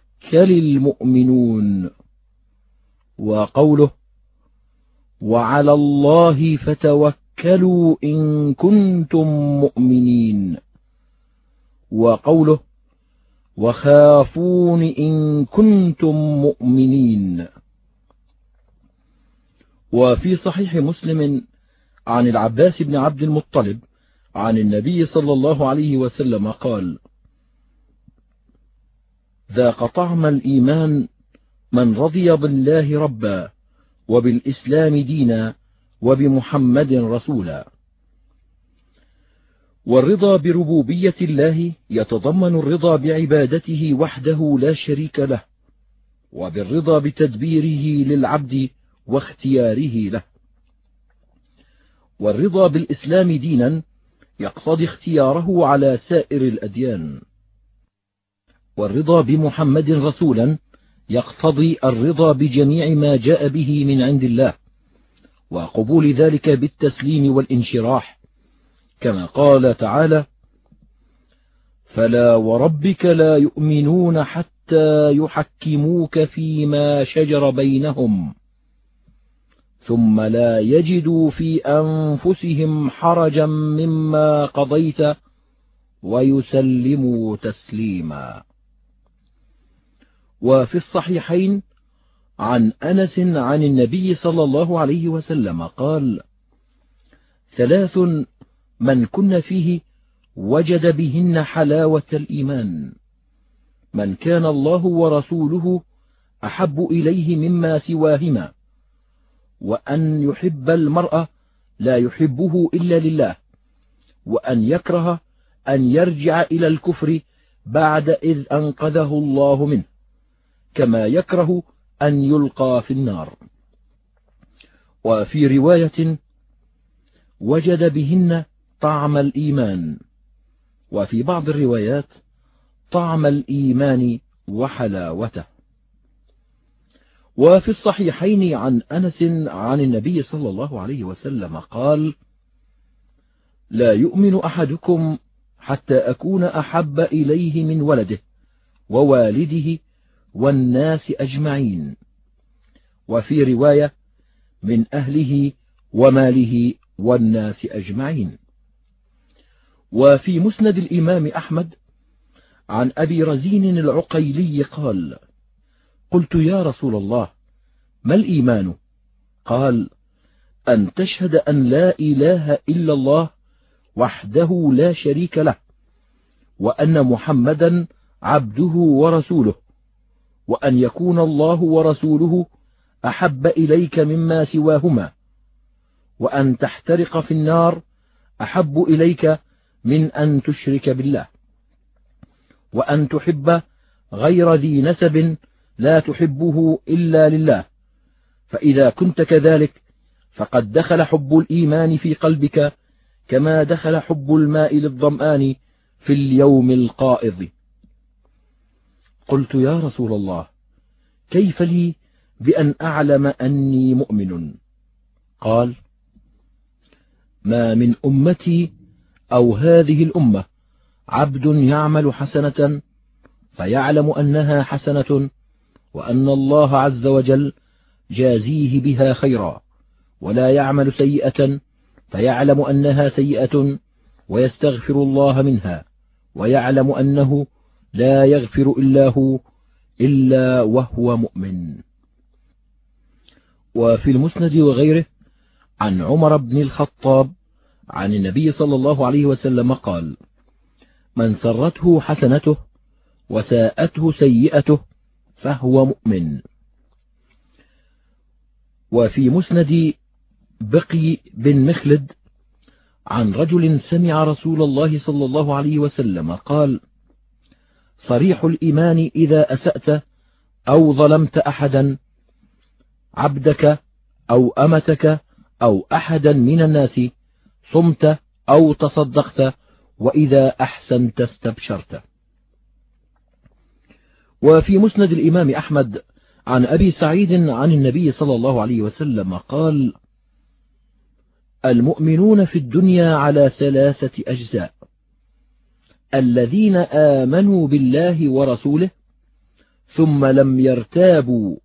المؤمنون وقوله وعلى الله فتوكلوا إن كنتم مؤمنين وقوله وخافون إن كنتم مؤمنين وفي صحيح مسلم عن العباس بن عبد المطلب عن النبي صلى الله عليه وسلم قال ذاق طعم الإيمان من رضي بالله ربا وبالإسلام دينا وبمحمد رسولا. والرضا بربوبية الله يتضمن الرضا بعبادته وحده لا شريك له وبالرضا بتدبيره للعبد واختياره له. والرضا بالإسلام دينا يقتضي اختياره على سائر الأديان. والرضا بمحمد رسولا يقتضي الرضا بجميع ما جاء به من عند الله وقبول ذلك بالتسليم والانشراح. كما قال تعالى فلا وربك لا يؤمنون حتى يحكموك فيما شجر بينهم ثم لا يجدوا في أنفسهم حرجا مما قضيت ويسلموا تسليما. وفي الصحيحين عن أنس عن النبي صلى الله عليه وسلم قال ثلاث من كن فيه وجد بهن حلاوة الإيمان. من كان الله ورسوله أحب إليه مما سواهما وأن يحب المرء لا يحبه إلا لله وأن يكره أن يرجع إلى الكفر بعد إذ أنقذه الله منه. كما يكره أن يلقى في النار. وفي رواية وجد بهن طعم الإيمان. وفي بعض الروايات طعم الإيمان وحلاوته. وفي الصحيحين عن أنس عن النبي صلى الله عليه وسلم قال لا يؤمن أحدكم حتى أكون أحب إليه من ولده ووالده والناس أجمعين. وفي رواية من أهله وماله والناس أجمعين. وفي مسند الإمام أحمد عن أبي رزين العقيلي قال قلت يا رسول الله ما الإيمان؟ قال أن تشهد أن لا إله إلا الله وحده لا شريك له وأن محمدا عبده ورسوله. وأن يكون الله ورسوله أحب إليك مما سواهما وأن تحترق في النار أحب إليك من أن تشرك بالله وأن تحب غير ذي نسب لا تحبه إلا لله فإذا كنت كذلك فقد دخل حب الإيمان في قلبك كما دخل حب الماء للظمآن في اليوم القائض. قلت يا رسول الله كيف لي بأن أعلم أني مؤمن؟ قال ما من أمتي أو هذه الأمة عبد يعمل حسنة فيعلم أنها حسنة وأن الله عز وجل جازيه بها خيرا ولا يعمل سيئة فيعلم أنها سيئة ويستغفر الله منها ويعلم أنه لا يغفر إلا هو إلا وهو مؤمن. وفي المسند وغيره عن عمر بن الخطاب عن النبي صلى الله عليه وسلم قال من سرته حسنته وساءته سيئته فهو مؤمن. وفي مسند بقي بن مخلد عن رجل سمع رسول الله صلى الله عليه وسلم قال صريح الإيمان إذا أسأت أو ظلمت أحدا عبدك أو أمتك أو أحدا من الناس صمت أو تصدقت وإذا أحسنت استبشرت. وفي مسند الإمام أحمد عن أبي سعيد عن النبي صلى الله عليه وسلم قال المؤمنون في الدنيا على ثلاثة أجزاء الذين آمنوا بالله ورسوله ثم لم يرتابوا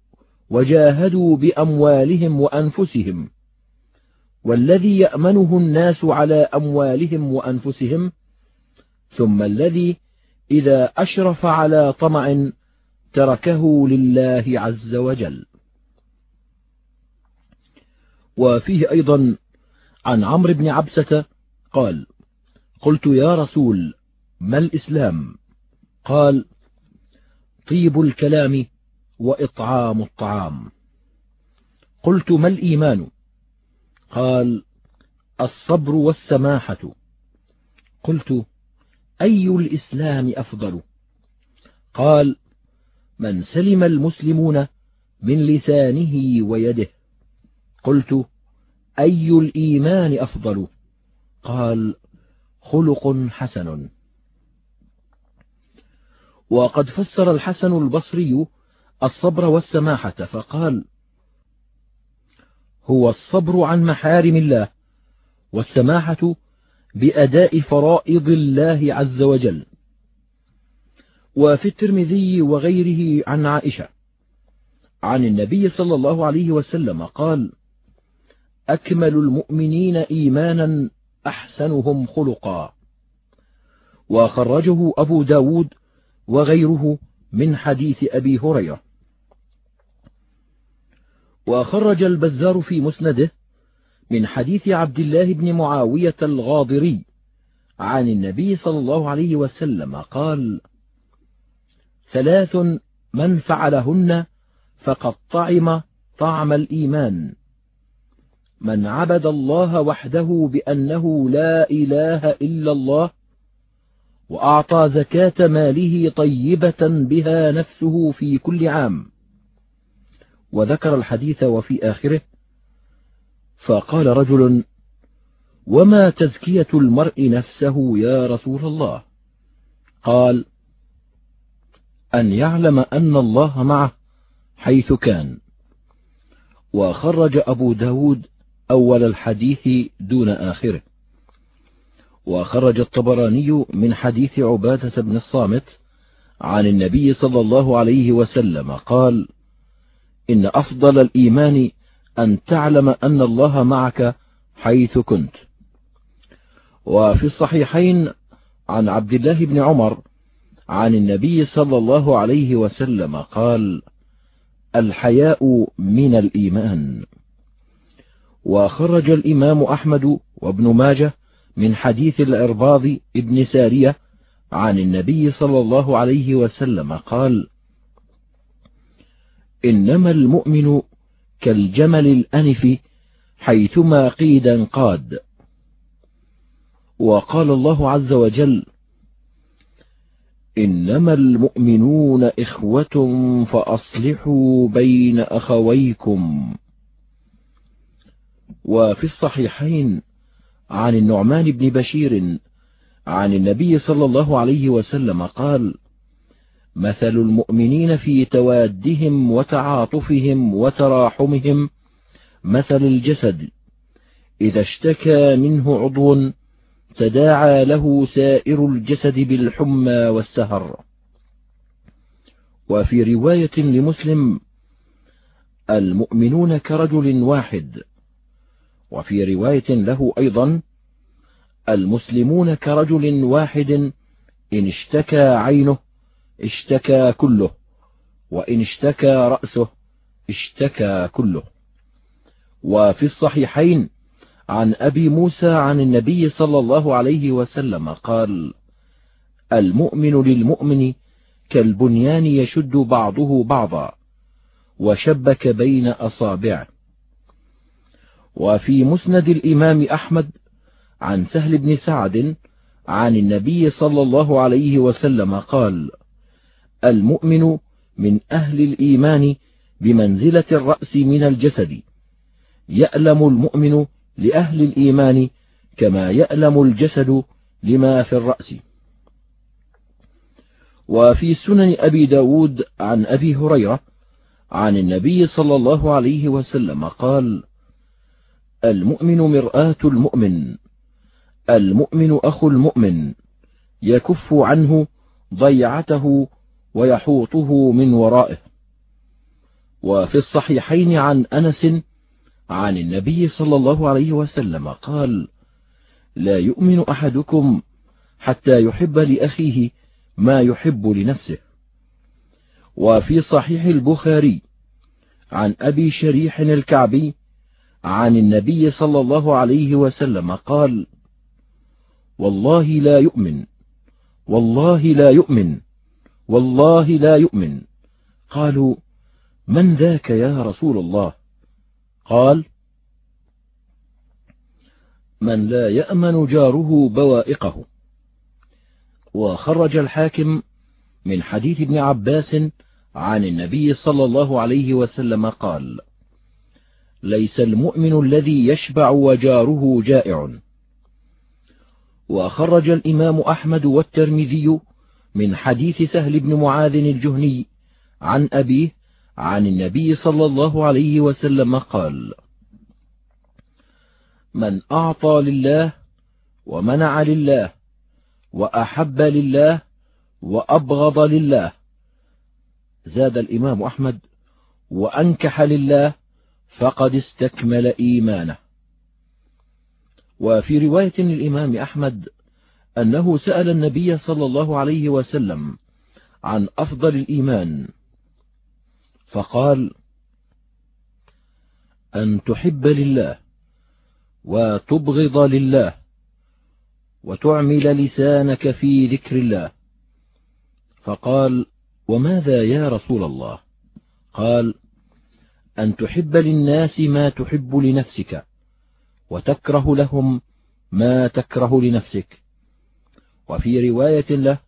وجاهدوا بأموالهم وأنفسهم والذي يأمنه الناس على أموالهم وأنفسهم ثم الذي إذا أشرف على طمع تركه لله عز وجل. وفيه أيضا عن عمرو بن عبسة قال قلت يا رسول ما الإسلام؟ قال طيب الكلام وإطعام الطعام. قلت ما الإيمان؟ قال الصبر والسماحة. قلت أي الإسلام أفضل؟ قال من سلم المسلمون من لسانه ويده. قلت أي الإيمان أفضل؟ قال خلق حسن. وقد فسر الحسن البصري الصبر والسماحة فقال هو الصبر عن محارم الله والسماحة بأداء فرائض الله عز وجل. وفي الترمذي وغيره عن عائشة عن النبي صلى الله عليه وسلم قال أكمل المؤمنين إيمانا أحسنهم خلقا. وخرجه أبو داود وغيره من حديث أبي هريرة. وخرج البزار في مسنده من حديث عبد الله بن معاوية الغاضري عن النبي صلى الله عليه وسلم قال ثلاث من فعلهن فقد طعم طعم الإيمان. من عبد الله وحده بأنه لا إله إلا الله وأعطى زكاة ماله طيبة بها نفسه في كل عام. وذكر الحديث وفي آخره فقال رجل وما تزكية المرء نفسه يا رسول الله؟ قال أن يعلم أن الله معه حيث كان. وخرج أبو داود أول الحديث دون آخره. وخرج الطبراني من حديث عبادة بن الصامت عن النبي صلى الله عليه وسلم قال إن أفضل الإيمان أن تعلم أن الله معك حيث كنت. وفي الصحيحين عن عبد الله بن عمر عن النبي صلى الله عليه وسلم قال الحياء من الإيمان. وخرج الإمام أحمد وابن ماجه من حديث العرباض ابن سارية عن النبي صلى الله عليه وسلم قال إنما المؤمن كالجمل الأنف حيثما قيدا قاد وقال الله عز وجل إنما المؤمنون إخوة فأصلحوا بين أخويكم. وفي الصحيحين عن النعمان بن بشير عن النبي صلى الله عليه وسلم قال مثل المؤمنين في توادهم وتعاطفهم وتراحمهم مثل الجسد إذا اشتكى منه عضو تداعى له سائر الجسد بالحمى والسهر. وفي رواية لمسلم المؤمنون كرجل واحد وفي رواية له أيضا المسلمون كرجل واحد إن اشتكى عينه اشتكى كله وإن اشتكى رأسه اشتكى كله. وفي الصحيحين عن أبي موسى عن النبي صلى الله عليه وسلم قال المؤمن للمؤمن كالبنيان يشد بعضه بعضا وشبك بين أصابعه. وفي مسند الإمام أحمد عن سهل بن سعد عن النبي صلى الله عليه وسلم قال المؤمن من أهل الإيمان بمنزلة الرأس من الجسد يألم المؤمن لأهل الإيمان كما يألم الجسد لما في الرأس. وفي سنن أبي داود عن أبي هريرة عن النبي صلى الله عليه وسلم قال المؤمن مرآة المؤمن المؤمن أخو المؤمن يكف عنه ضيعته ويحوطه من ورائه. وفي الصحيحين عن أنس عن النبي صلى الله عليه وسلم قال لا يؤمن أحدكم حتى يحب لأخيه ما يحب لنفسه. وفي صحيح البخاري عن أبي شريح الكعبي عن النبي صلى الله عليه وسلم قال والله لا يؤمن والله لا يؤمن والله لا يؤمن. قالوا من ذاك يا رسول الله؟ قال من لا يأمن جاره بوائقه. وخرج الحاكم من حديث ابن عباس عن النبي صلى الله عليه وسلم قال ليس المؤمن الذي يشبع وجاره جائع. وخرج الإمام أحمد والترمذي من حديث سهل بن معاذ الجهني عن أبيه عن النبي صلى الله عليه وسلم قال من أعطى لله ومنع لله وأحب لله وأبغض لله. زاد الإمام أحمد وأنكح لله فقد استكمل إيمانه. وفي رواية للإمام أحمد أنه سأل النبي صلى الله عليه وسلم عن أفضل الإيمان فقال أن تحب لله وتبغض لله وتعمل لسانك في ذكر الله. فقال وماذا يا رسول الله؟ قال أن تحب للناس ما تحب لنفسك وتكره لهم ما تكره لنفسك. وفي رواية له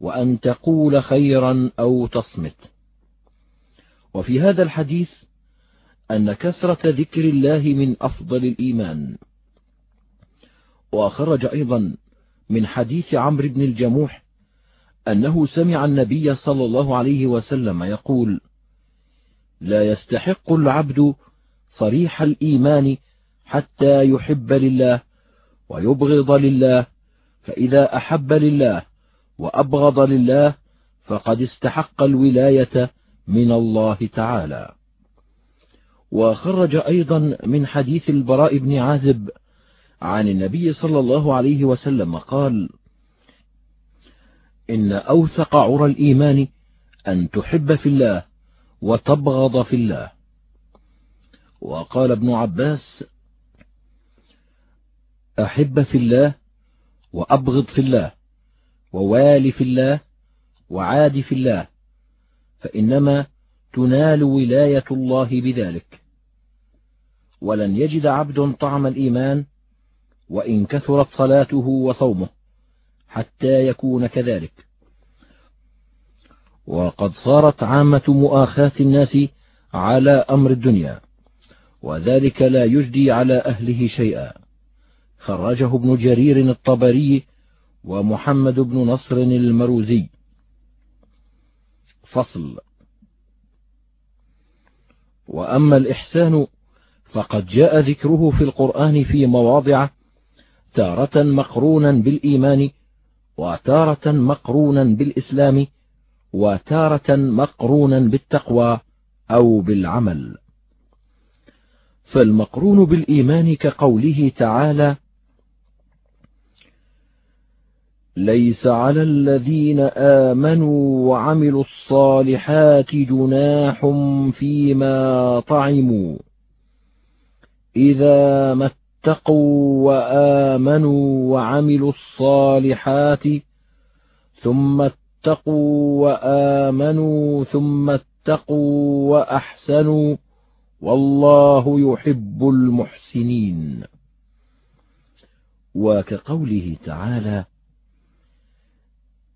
وأن تقول خيرا أو تصمت. وفي هذا الحديث أن كثرة ذكر الله من أفضل الإيمان. وخرج أيضا من حديث عمرو بن الجموح أنه سمع النبي صلى الله عليه وسلم يقول لا يستحق العبد صريح الإيمان حتى يحب لله ويبغض لله فإذا أحب لله وأبغض لله فقد استحق الولاية من الله تعالى. وخرج أيضا من حديث البراء بن عازب عن النبي صلى الله عليه وسلم قال إن أوثق عرى الإيمان أن تحب في الله وتبغض في الله. وقال ابن عباس أحب في الله وأبغض في الله ووال في الله وعاد في الله فإنما تنال ولاية الله بذلك. ولن يجد عبد طعم الإيمان وإن كثرت صلاته وصومه حتى يكون كذلك. وقد صارت عامة مؤاخاة الناس على أمر الدنيا وذلك لا يجدي على أهله شيئا. خرجه ابن جرير الطبري ومحمد بن نصر المروزي. فصل. وأما الإحسان فقد جاء ذكره في القرآن في مواضع تارة مقرونا بالإيمان وتارة مقرونا بالإسلام وتارة مقرونا بالتقوى أو بالعمل. فالمقرون بالإيمان كقوله تعالى ليس على الذين آمنوا وعملوا الصالحات جناح فيما طعموا. إذا ما اتقوا وآمنوا وعملوا الصالحات ثم اتقوا وآمنوا ثم اتقوا وأحسنوا والله يحب المحسنين. وكقوله تعالى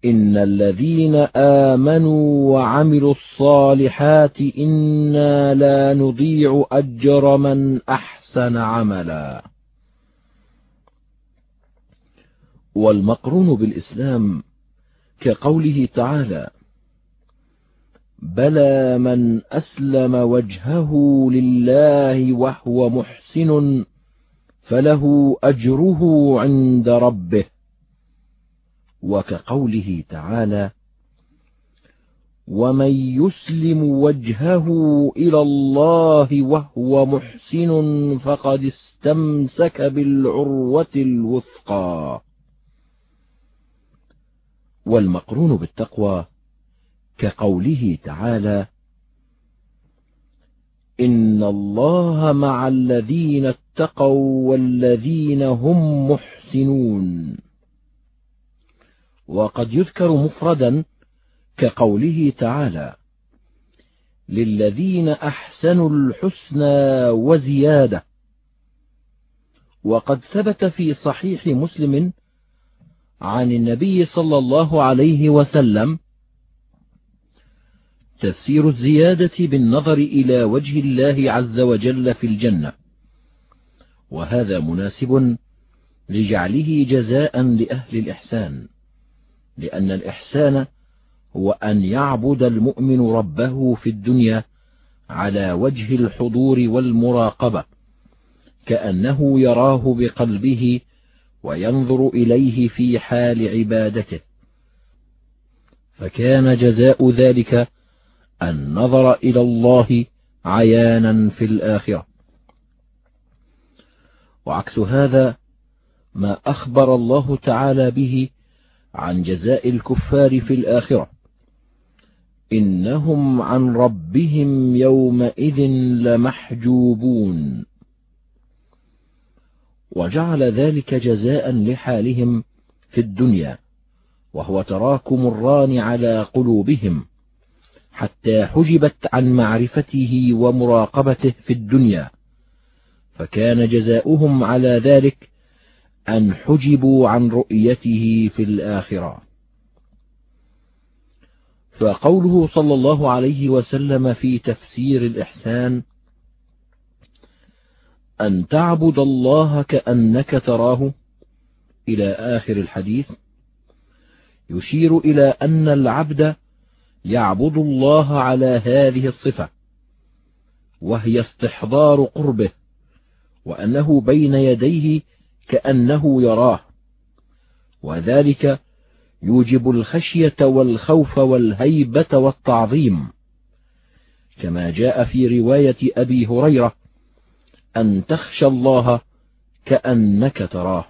إن الذين آمنوا وعملوا الصالحات إنا لا نضيع أجر من أحسن عملا. والمقرون بالإسلام كقوله تعالى بلى من أسلم وجهه لله وهو محسن فله أجره عند ربه. وكقوله تعالى ومن يسلم وجهه إلى الله وهو محسن فقد استمسك بالعروة الوثقى. والمقرون بالتقوى كقوله تعالى إن الله مع الذين اتقوا والذين هم محسنون. وقد يذكر مفردا كقوله تعالى للذين أحسنوا الحسنى وزيادة. وقد ثبت في صحيح مسلم عن النبي صلى الله عليه وسلم تفسير الزيادة بالنظر إلى وجه الله عز وجل في الجنة. وهذا مناسب لجعله جزاء لأهل الإحسان لأن الإحسان هو أن يعبد المؤمن ربه في الدنيا على وجه الحضور والمراقبة كأنه يراه بقلبه وينظر إليه في حال عبادته. فكان جزاء ذلك النظر إلى الله عيانا في الآخرة. وعكس هذا ما أخبر الله تعالى به عن جزاء الكفار في الآخرة. إنهم عن ربهم يومئذ لمحجوبون. وجعل ذلك جزاء لحالهم في الدنيا وهو تراكم الران على قلوبهم حتى حجبت عن معرفته ومراقبته في الدنيا. فكان جزاؤهم على ذلك أن حجبوا عن رؤيته في الآخرة. فقوله صلى الله عليه وسلم في تفسير الإحسان أن تعبد الله كأنك تراه. إلى آخر الحديث. يشير إلى أن العبد يعبد الله على هذه الصفة وهي استحضار قربه وأنه بين يديه كأنه يراه. وذلك يوجب الخشية والخوف والهيبة والتعظيم. كما جاء في رواية أبي هريرة أن تخشى الله كأنك تراه.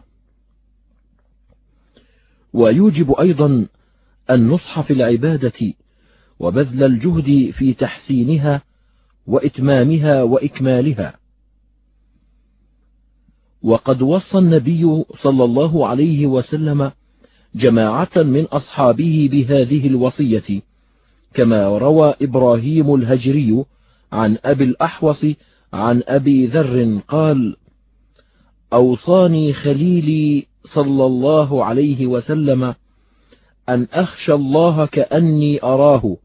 ويوجب أيضا النصح في العبادة وبذل الجهد في تحسينها وإتمامها وإكمالها. وقد وصى النبي صلى الله عليه وسلم جماعة من أصحابه بهذه الوصية كما روى إبراهيم الهجري عن أبي الأحوص عن أبي ذر قال أوصاني خليلي صلى الله عليه وسلم أن أخشى الله كأني أراه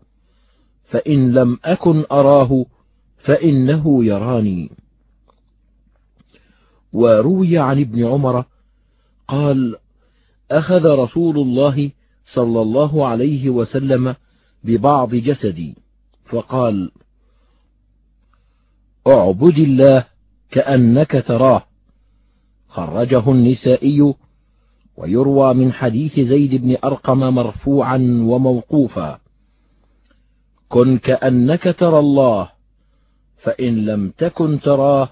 فإن لم أكن أراه فإنه يراني. وروي عن ابن عمر قال أخذ رسول الله صلى الله عليه وسلم ببعض جسدي فقال اعبد الله كأنك تراه. خرجه النسائي ويروى من حديث زيد بن أرقم مرفوعا وموقوفا. كن كأنك ترى الله فإن لم تكن تراه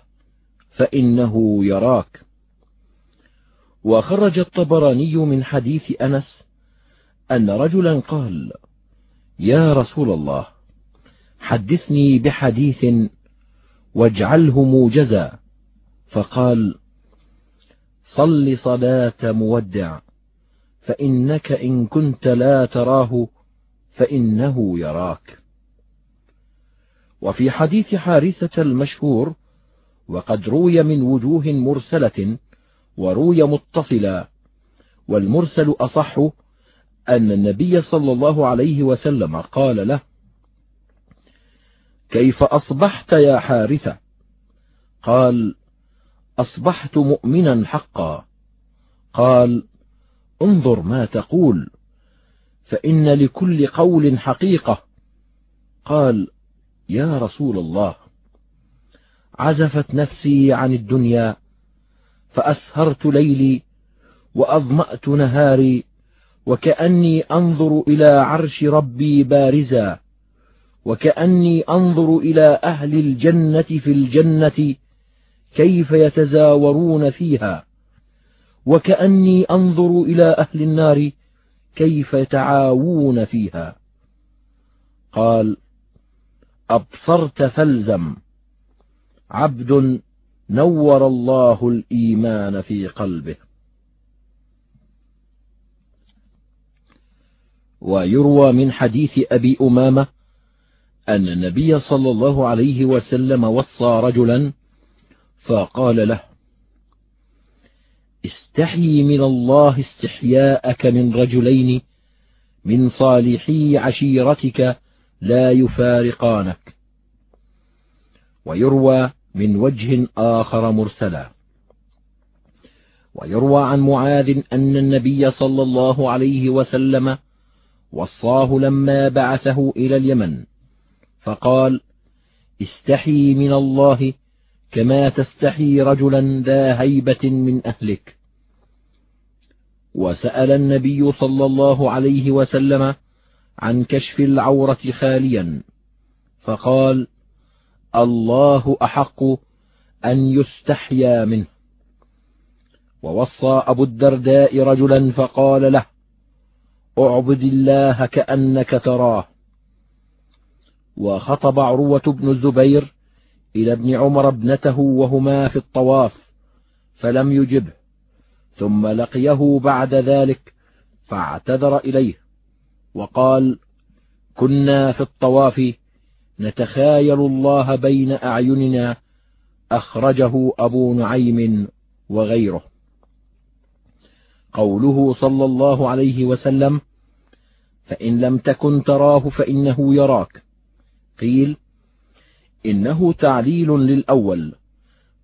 فإنه يراك. وخرج الطبراني من حديث أنس أن رجلا قال يا رسول الله حدثني بحديث واجعله موجزا فقال صل صلاة مودع فإنك إن كنت لا تراه فإنه يراك. وفي حديث حارثة المشهور وقد روي من وجوه مرسلة وروي متصلا والمرسل أصح أن النبي صلى الله عليه وسلم قال له كيف أصبحت يا حارثة؟ قال أصبحت مؤمنا حقا. قال انظر ما تقول فإن لكل قول حقيقة. قال يا رسول الله عزفت نفسي عن الدنيا فأسهرت ليلي وأظمأت نهاري وكأني أنظر إلى عرش ربي بارزا. وكأني أنظر إلى أهل الجنة في الجنة كيف يتزاورون فيها وكأني أنظر إلى أهل النار كيف يتعاوون فيها. قال أبصرت فالزم. عبد نور الله الإيمان في قلبه. ويروى من حديث أبي أمامة أن النبي صلى الله عليه وسلم وصى رجلا فقال له استحي من الله استحياءك من رجلين من صالحي عشيرتك لا يفارقانك. ويروى من وجه آخر مرسلا. ويروى عن معاذ أن النبي صلى الله عليه وسلم وصاه لما بعثه إلى اليمن. فقال استحي من الله كما تستحي رجلا ذا هيبة من أهلك. وسأل النبي صلى الله عليه وسلم عن كشف العورة خاليا فقال الله أحق أن يستحيا منه. ووصى أبو الدرداء رجلا فقال له اعبد الله كأنك تراه. وخطب عروة بن الزبير إلى ابن عمر ابنته وهما في الطواف فلم يجبه ثم لقيه بعد ذلك فاعتذر إليه وقال كنا في الطواف نتخايل الله بين أعيننا أخرجه أبو نعيم وغيره. قوله صلى الله عليه وسلم فإن لم تكن تراه فإنه يراك قيل إنه تعليل للأول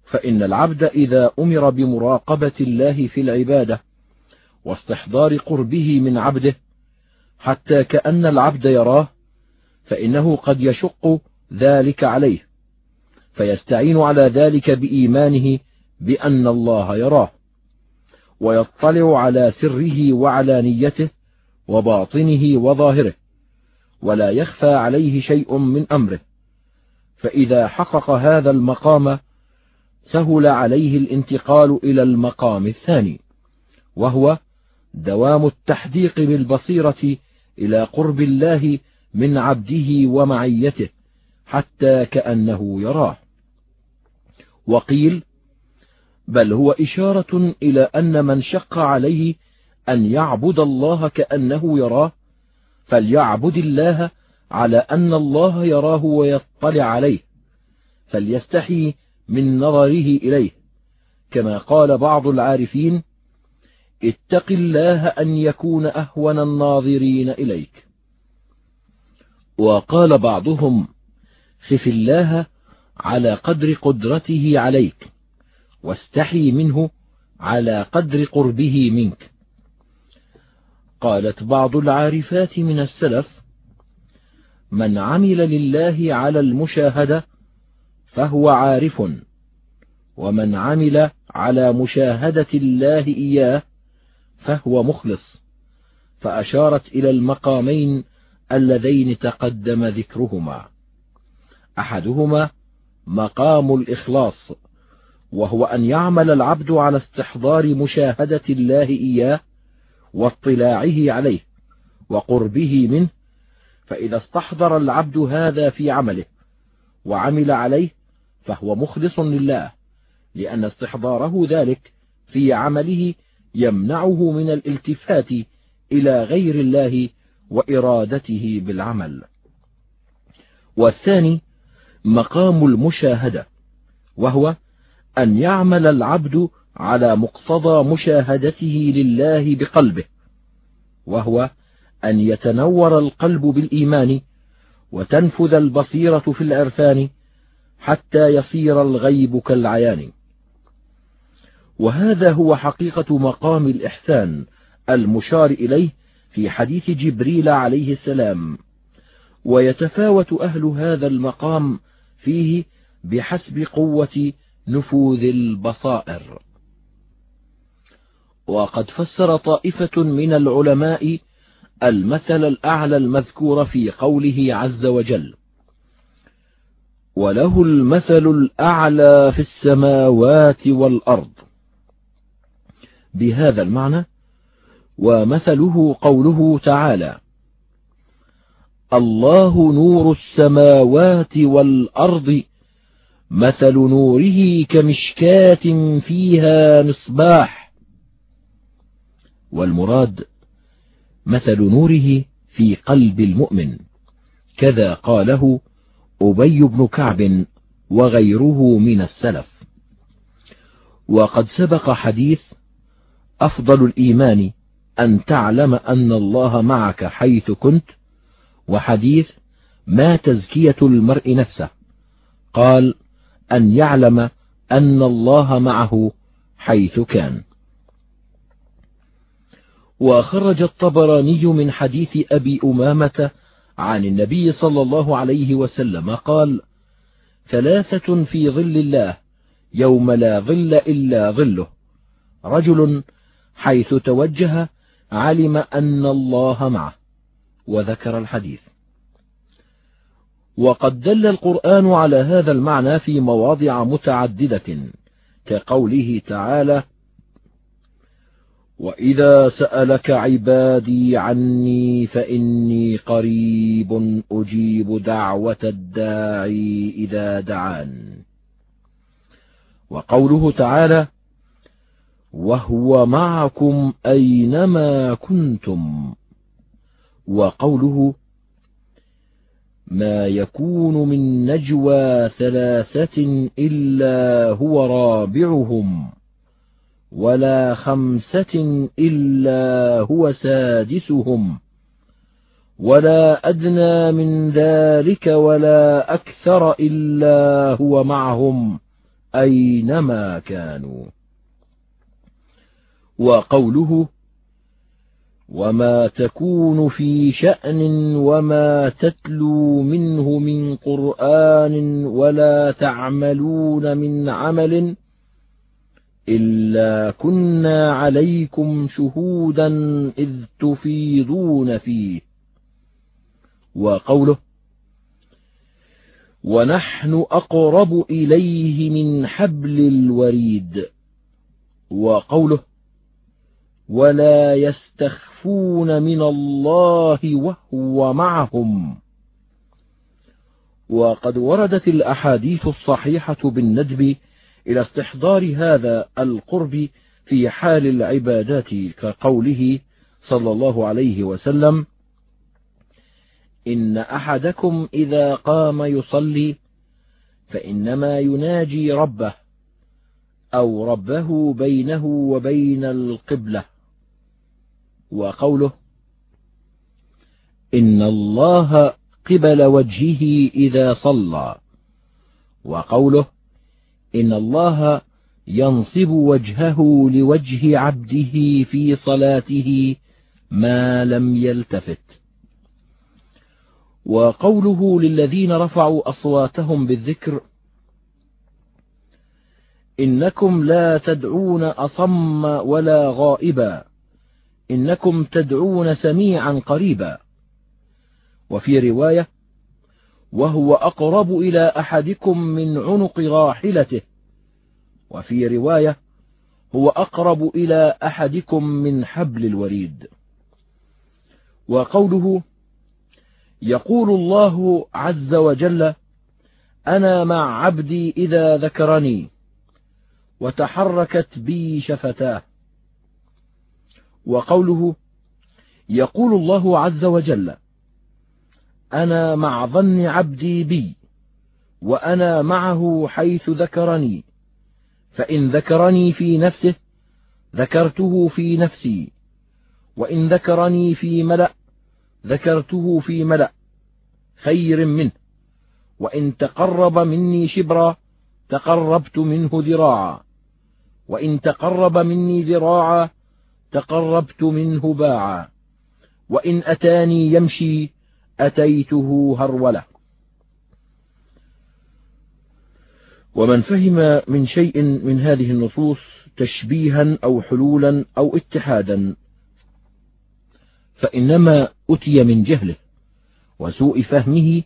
فإن العبد إذا أمر بمراقبة الله في العبادة واستحضار قربه من عبده حتى كأن العبد يراه فإنه قد يشق ذلك عليه فيستعين على ذلك بإيمانه بأن الله يراه ويطلع على سره وعلانيته وباطنه وظاهره. ولا يخفى عليه شيء من أمره. فإذا حقق هذا المقام سهل عليه الانتقال إلى المقام الثاني وهو دوام التحديق بالبصيرة إلى قرب الله من عبده ومعيته حتى كأنه يراه. وقيل بل هو إشارة إلى أن من شق عليه أن يعبد الله كأنه يراه فليعبد الله على أن الله يراه ويطلع عليه فليستحي من نظره إليه. كما قال بعض العارفين اتق الله أن يكون أهون الناظرين إليك. وقال بعضهم خف الله على قدر قدرته عليك واستحي منه على قدر قربه منك. قالت بعض العارفات من السلف من عمل لله على المشاهدة فهو عارف ومن عمل على مشاهدة الله إياه فهو مخلص. فأشارت إلى المقامين اللذين تقدم ذكرهما. أحدهما مقام الإخلاص وهو أن يعمل العبد على استحضار مشاهدة الله إياه واطلاعه عليه وقربه منه فإذا استحضر العبد هذا في عمله وعمل عليه فهو مخلص لله لأن استحضاره ذلك في عمله يمنعه من الالتفات إلى غير الله وإرادته بالعمل. والثاني مقام المشاهدة وهو أن يعمل العبد على مقتضى مشاهدته لله بقلبه وهو أن يتنور القلب بالإيمان وتنفذ البصيرة في العرفان حتى يصير الغيب كالعيان. وهذا هو حقيقة مقام الإحسان المشار إليه في حديث جبريل عليه السلام. ويتفاوت أهل هذا المقام فيه بحسب قوة نفوذ البصائر. وقد فسر طائفة من العلماء المثل الأعلى المذكور في قوله عز وجل وله المثل الأعلى في السماوات والأرض. بهذا المعنى ومثله قوله تعالى الله نور السماوات والأرض مثل نوره كمشكاة فيها مصباح. والمراد مثل نوره في قلب المؤمن كذا قاله أبي بن كعب وغيره من السلف. وقد سبق حديث أفضل الإيمان أن تعلم أن الله معك حيث كنت وحديث ما تزكية المرء نفسه. قال أن يعلم أن الله معه حيث كان. وخرج الطبراني من حديث أبي أمامة عن النبي صلى الله عليه وسلم قال ثلاثة في ظل الله يوم لا ظل إلا ظله. رجل حيث توجه علم أن الله معه وذكر الحديث. وقد دل القرآن على هذا المعنى في مواضع متعددة كقوله تعالى وإذا سألك عبادي عني فإني قريب أجيب دعوة الداعي إذا دعان. وقوله تعالى وهو معكم أينما كنتم. وقوله ما يكون من نجوى ثلاثة إلا هو رابعهم. ولا خمسة إلا هو سادسهم ولا أدنى من ذلك ولا أكثر إلا هو معهم أينما كانوا. وقوله وما تكون في شأن وما تتلو منه من قرآن ولا تعملون من عمل إلا كنا عليكم شهودا إذ تفيضون فيه. وقوله ونحن أقرب إليه من حبل الوريد. وقوله ولا يستخفون من الله وهو معهم. وقد وردت الأحاديث الصحيحة بالندب إلى استحضار هذا القرب في حال العبادات كقوله صلى الله عليه وسلم إن أحدكم إذا قام يصلي فإنما يناجي ربه أو ربه بينه وبين القبلة. وقوله إن الله قبل وجهه إذا صلى. وقوله إن الله ينصب وجهه لوجه عبده في صلاته ما لم يلتفت. وقوله للذين رفعوا أصواتهم بالذكر إنكم لا تدعون أصم ولا غائبا إنكم تدعون سميعا قريبا. وفي رواية وهو أقرب إلى أحدكم من عنق راحلته. وفي رواية هو أقرب إلى أحدكم من حبل الوريد. وقوله يقول الله عز وجل أنا مع عبدي إذا ذكرني وتحركت بي شفتاه. وقوله يقول الله عز وجل أنا مع ظن عبدي بي وأنا معه حيث ذكرني. فإن ذكرني في نفسه ذكرته في نفسي. وإن ذكرني في ملأ ذكرته في ملأ. خير منه. وإن تقرب مني شبرا تقربت منه ذراعا. وإن تقرب مني ذراعا تقربت منه باعا. وإن أتاني يمشي أتيته هرولة. ومن فهم من شيء من هذه النصوص تشبيها أو حلولا أو اتحادا فإنما أتي من جهله وسوء فهمه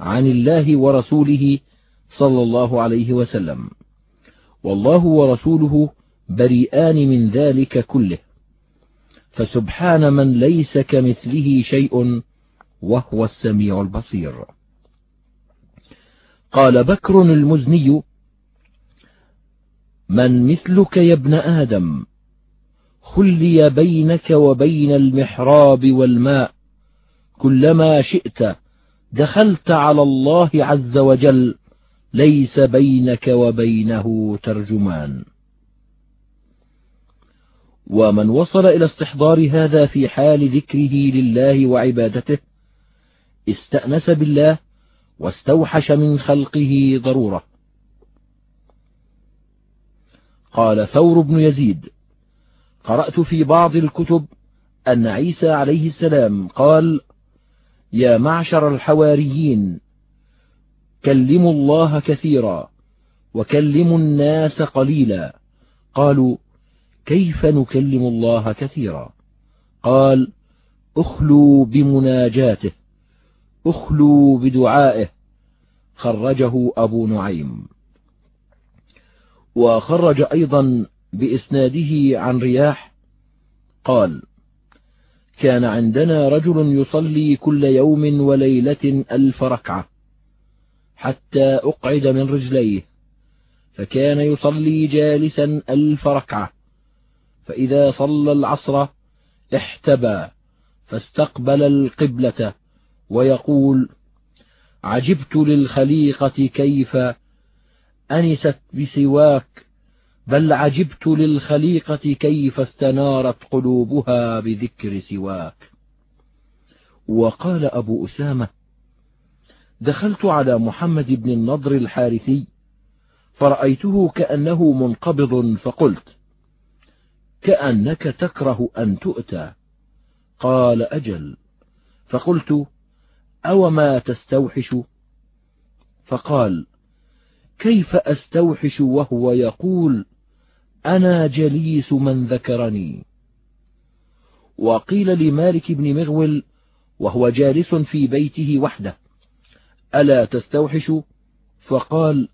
عن الله ورسوله صلى الله عليه وسلم. والله ورسوله بريئان من ذلك كله فسبحان من ليس كمثله شيء وهو السميع البصير. قال بكر المزني من مثلك يا ابن آدم؟ خلي بينك وبين المحراب والماء. كلما شئت دخلت على الله عز وجل ليس بينك وبينه ترجمان. ومن وصل إلى استحضار هذا في حال ذكره لله وعبادته استأنس بالله واستوحش من خلقه ضرورة. قال ثور بن يزيد قرأت في بعض الكتب أن عيسى عليه السلام قال يا معشر الحواريين كلموا الله كثيرا وكلموا الناس قليلا. قالوا كيف نكلم الله كثيرا؟ قال اخلوا بمناجاته. اخلوا بدعائه خرجه أبو نعيم. وخرج أيضا بإسناده عن رياح قال كان عندنا رجل يصلي كل يوم وليلة ألف ركعة حتى أقعد من رجليه فكان يصلي جالسا ألف ركعة فإذا صلى العصر احتبى فاستقبل القبلة ويقول عجبت للخليقة كيف أنست بسواك بل عجبت للخليقة كيف استنارت قلوبها بذكر سواك. وقال أبو أسامة دخلت على محمد بن النضر الحارثي فرأيته كأنه منقبض فقلت كأنك تكره أن تؤتى. قال أجل. فقلت أوما تستوحش؟ فقال كيف أستوحش وهو يقول أنا جليس من ذكرني. وقيل لمالك بن مغول وهو جالس في بيته وحده ألا تستوحش؟ فقال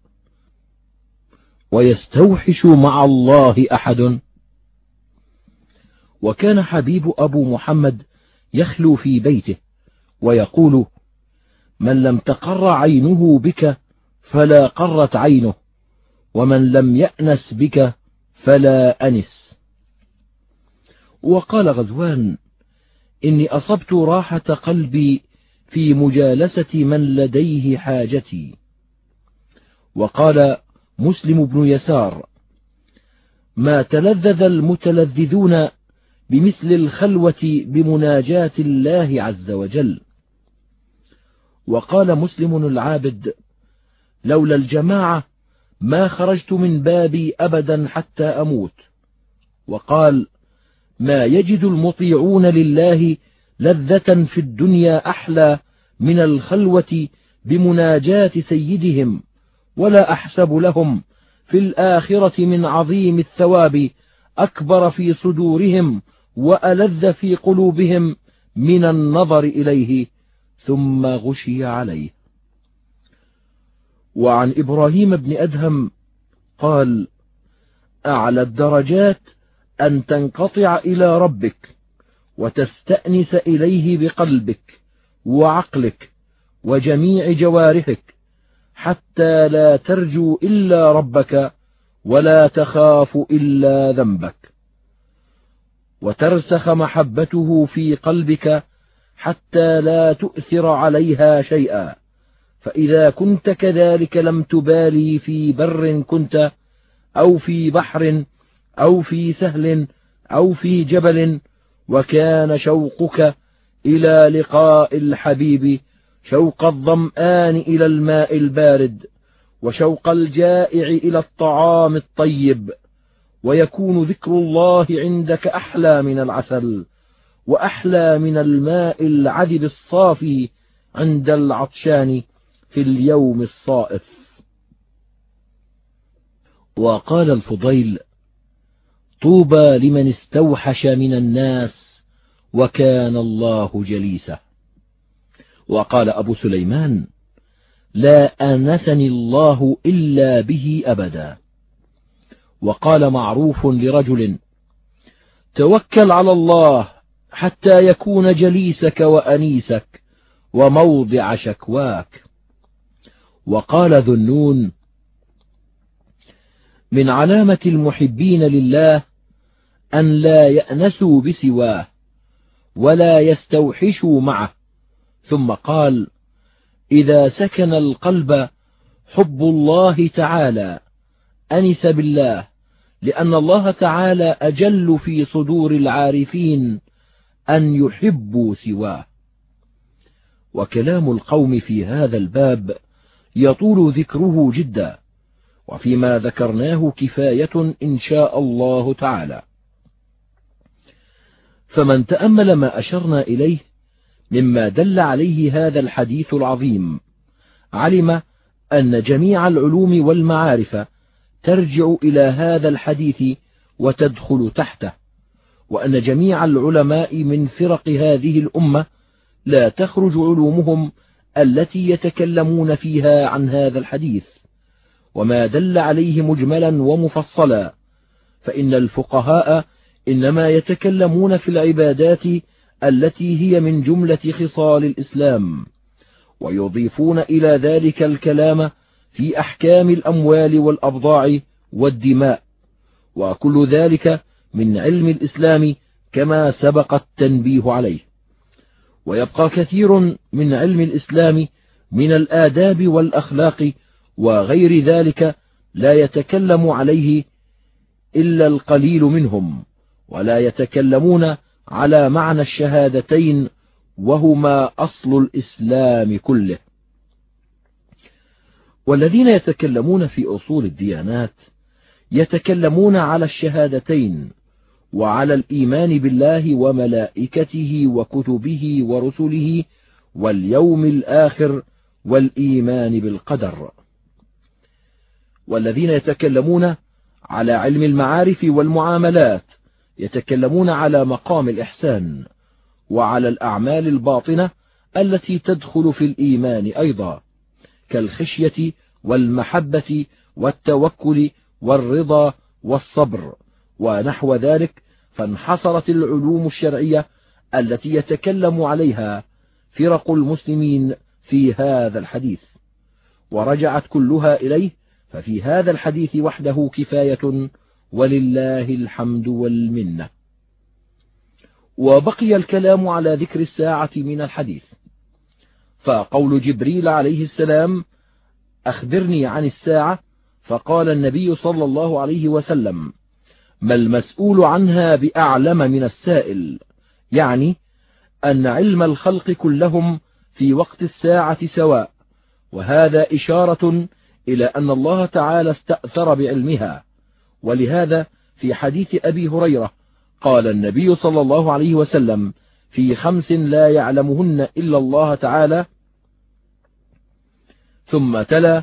ويستوحش مع الله أحد. وكان حبيب أبو محمد يخلو في بيته ويقول من لم تقر عينه بك فلا قرت عينه ومن لم يأنس بك فلا أنس. وقال غزوان إني أصبت راحة قلبي في مجالسة من لديه حاجتي. وقال مسلم بن يسار ما تلذذ المتلذذون بمثل الخلوة بمناجاة الله عز وجل. وقال مسلم العابد لولا الجماعة ما خرجت من بابي أبدا حتى أموت. وقال ما يجد المطيعون لله لذة في الدنيا أحلى من الخلوة بمناجاة سيدهم ولا أحسب لهم في الآخرة من عظيم الثواب أكبر في صدورهم وألذ في قلوبهم من النظر إليه. ثم غشي عليه. وعن إبراهيم بن أدهم قال أعلى الدرجات أن تنقطع إلى ربك وتستأنس إليه بقلبك وعقلك وجميع جوارحك حتى لا ترجو إلا ربك ولا تخاف إلا ذنبك. وترسخ محبته في قلبك حتى لا تؤثر عليها شيئا. فإذا كنت كذلك لم تبالي في بر كنت أو في بحر أو في سهل أو في جبل وكان شوقك إلى لقاء الحبيب شوق الظمآن إلى الماء البارد وشوق الجائع إلى الطعام الطيب ويكون ذكر الله عندك أحلى من العسل. وأحلى من الماء العذب الصافي عند العطشان في اليوم الصائف. وقال الفضيل طوبى لمن استوحش من الناس وكان الله جليسه. وقال أبو سليمان لا آنسني الله إلا به أبدا. وقال معروف لرجل توكل على الله حتى يكون جليسك وأنيسك وموضع شكواك. وقال ذو النون من علامة المحبين لله أن لا يأنسوا بسواه ولا يستوحشوا معه. ثم قال إذا سكن القلب حب الله تعالى أنس بالله لأن الله تعالى أجل في صدور العارفين أن يحبوا سواه. وكلام القوم في هذا الباب يطول ذكره جدا وفيما ذكرناه كفاية إن شاء الله تعالى. فمن تأمل ما أشرنا إليه مما دل عليه هذا الحديث العظيم علم أن جميع العلوم والمعارف ترجع إلى هذا الحديث وتدخل تحته. وأن جميع العلماء من فرق هذه الأمة لا تخرج علومهم التي يتكلمون فيها عن هذا الحديث. وما دل عليه مجملا ومفصلا فإن الفقهاء إنما يتكلمون في العبادات التي هي من جملة خصال الإسلام ويضيفون إلى ذلك الكلام في أحكام الأموال والأبضاع والدماء وكل ذلك من علم الإسلام كما سبق التنبيه عليه. ويبقى كثير من علم الإسلام من الآداب والأخلاق وغير ذلك لا يتكلم عليه إلا القليل منهم ولا يتكلمون على معنى الشهادتين وهما أصل الإسلام كله. والذين يتكلمون في أصول الديانات يتكلمون على الشهادتين وعلى الإيمان بالله وملائكته وكتبه ورسله واليوم الآخر والإيمان بالقدر. والذين يتكلمون على علم المعارف والمعاملات يتكلمون على مقام الإحسان وعلى الأعمال الباطنة التي تدخل في الإيمان أيضا كالخشية والمحبة والتوكل والرضا والصبر. ونحو ذلك فانحصرت العلوم الشرعية التي يتكلم عليها فرق المسلمين في هذا الحديث. ورجعت كلها إليه ففي هذا الحديث وحده كفاية ولله الحمد والمنة. وبقي الكلام على ذكر الساعة من الحديث. فقول جبريل عليه السلام أخبرني عن الساعة فقال النبي صلى الله عليه وسلم ما المسؤول عنها بأعلم من السائل يعني أن علم الخلق كلهم في وقت الساعة سواء وهذا إشارة إلى أن الله تعالى استأثر بعلمها. ولهذا في حديث أبي هريرة قال النبي صلى الله عليه وسلم في خمس لا يعلمهن إلا الله تعالى ثم تلا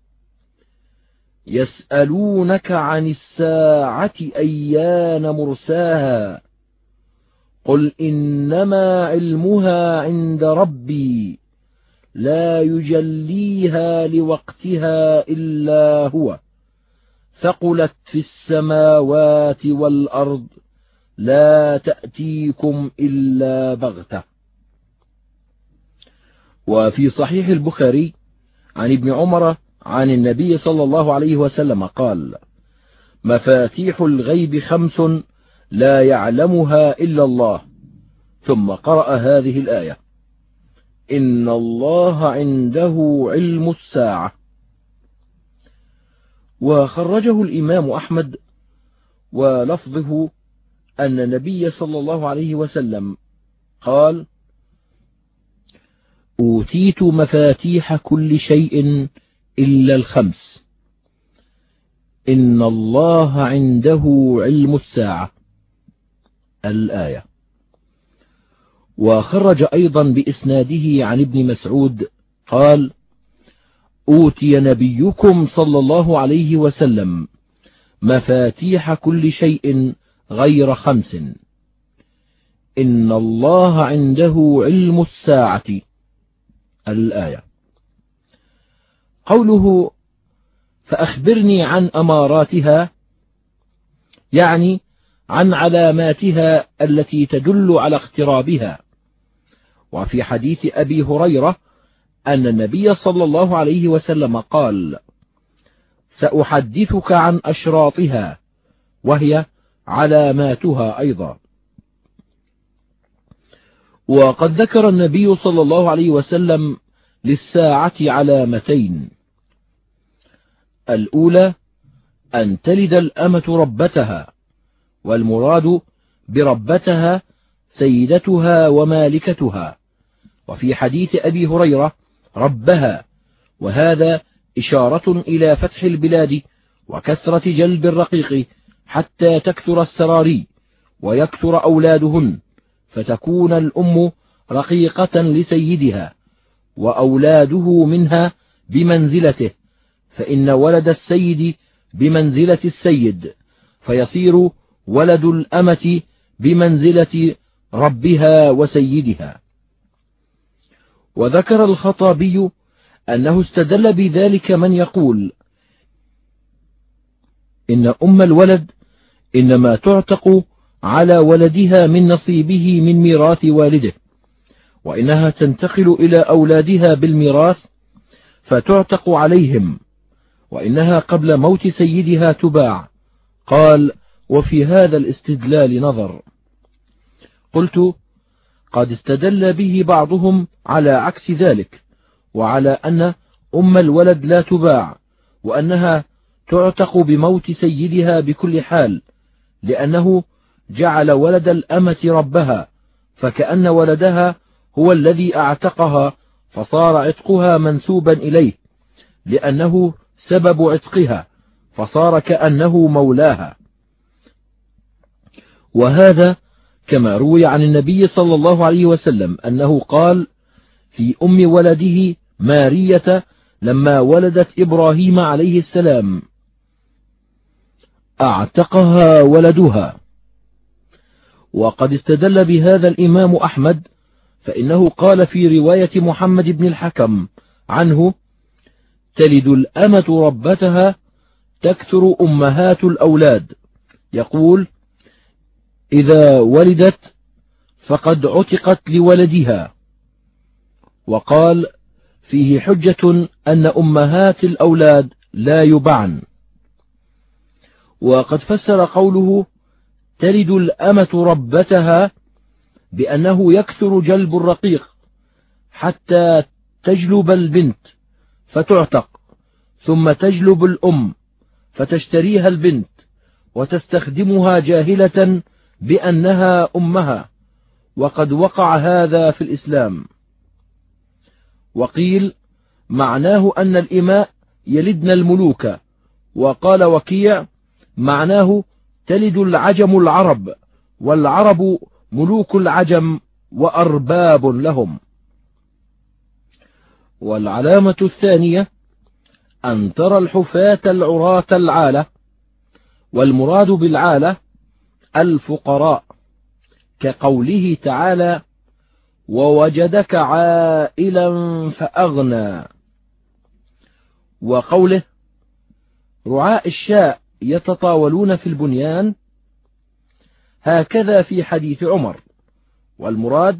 يسألونك عن الساعة أيان مرساها قل إنما علمها عند ربي لا يجليها لوقتها إلا هو ثقلت في السماوات والأرض لا تأتيكم إلا بغتة وفي صحيح البخاري عن ابن عمر عن النبي صلى الله عليه وسلم قال مفاتيح الغيب خمس لا يعلمها إلا الله. ثم قرأ هذه الآية إن الله عنده علم الساعة. وخرجه الإمام أحمد ولفظه أن النبي صلى الله عليه وسلم قال أوتيت مفاتيح كل شيء إلا الخمس. إن الله عنده علم الساعة. الآية. وخرج أيضا بإسناده عن ابن مسعود قال أوتي نبيكم صلى الله عليه وسلم مفاتيح كل شيء غير خمس. إن الله عنده علم الساعة. الآية. قوله فأخبرني عن أماراتها يعني عن علاماتها التي تدل على اقترابها. وفي حديث أبي هريرة أن النبي صلى الله عليه وسلم قال سأحدثك عن أشراطها وهي علاماتها أيضا. وقد ذكر النبي صلى الله عليه وسلم للساعة علامتين. الأولى أن تلد الأمة ربتها والمراد بربتها سيدتها ومالكتها. وفي حديث أبي هريرة ربها وهذا إشارة إلى فتح البلاد وكثرة جلب الرقيق حتى تكثر السراري ويكثر أولادهن فتكون الأم رقيقة لسيدها. وأولاده منها بمنزلته فإن ولد السيد بمنزلة السيد فيصير ولد الأمة بمنزلة ربها وسيدها. وذكر الخطابي أنه استدل بذلك من يقول إن أم الولد إنما تعتق على ولدها من نصيبه من ميراث والده. وإنها تنتقل إلى أولادها بالميراث فتعتق عليهم وإنها قبل موت سيدها تباع. قال وفي هذا الاستدلال نظر. قلت قد استدل به بعضهم على عكس ذلك وعلى أن أم الولد لا تباع وأنها تعتق بموت سيدها بكل حال لأنه جعل ولد الأمة ربها فكأن ولدها هو الذي أعتقها فصار عتقها منسوبا إليه لأنه سبب عتقها فصار كأنه مولاها. وهذا كما روي عن النبي صلى الله عليه وسلم أنه قال في أم ولده مارية لما ولدت إبراهيم عليه السلام أعتقها ولدها. وقد استدل بهذا الإمام أحمد فإنه قال في رواية محمد بن الحكم عنه تلد الأمة ربتها تكثر أمهات الأولاد. يقول إذا ولدت فقد عتقت لولدها. وقال فيه حجة أن أمهات الأولاد لا يبعن. وقد فسر قوله تلد الأمة ربتها بأنه يكثر جلب الرقيق حتى تجلب البنت فتعتق ثم تجلب الأم فتشتريها البنت وتستخدمها جاهلة بأنها أمها وقد وقع هذا في الإسلام. وقيل معناه أن الإماء يلدن الملوك وقال وكيع معناه تلد العجم العرب والعرب ملوك العجم وأرباب لهم. والعلامة الثانية أن ترى الحفاة العراة العالة والمراد بالعالة الفقراء كقوله تعالى ووجدك عائلا فأغنى وقوله رعاء الشاء يتطاولون في البنيان هكذا في حديث عمر. والمراد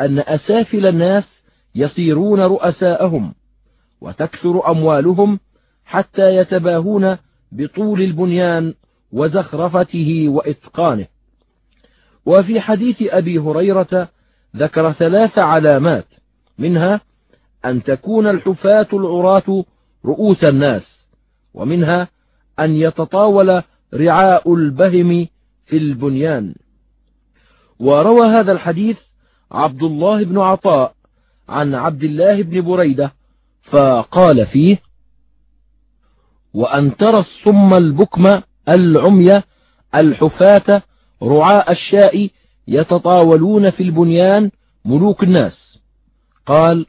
أن أسافل الناس يصيرون رؤساءهم وتكثر أموالهم حتى يتباهون بطول البنيان وزخرفته وإتقانه. وفي حديث أبي هريرة ذكر ثلاث علامات منها أن تكون الحفاة العراة رؤوس الناس ومنها أن يتطاول رعاء البهم في البنيان. وروى هذا الحديث عبد الله بن عطاء عن عبد الله بن بريدة فقال فيه وأن ترى الصم البكم العمي الحفاة رعاء الشاء يتطاولون في البنيان ملوك الناس. قال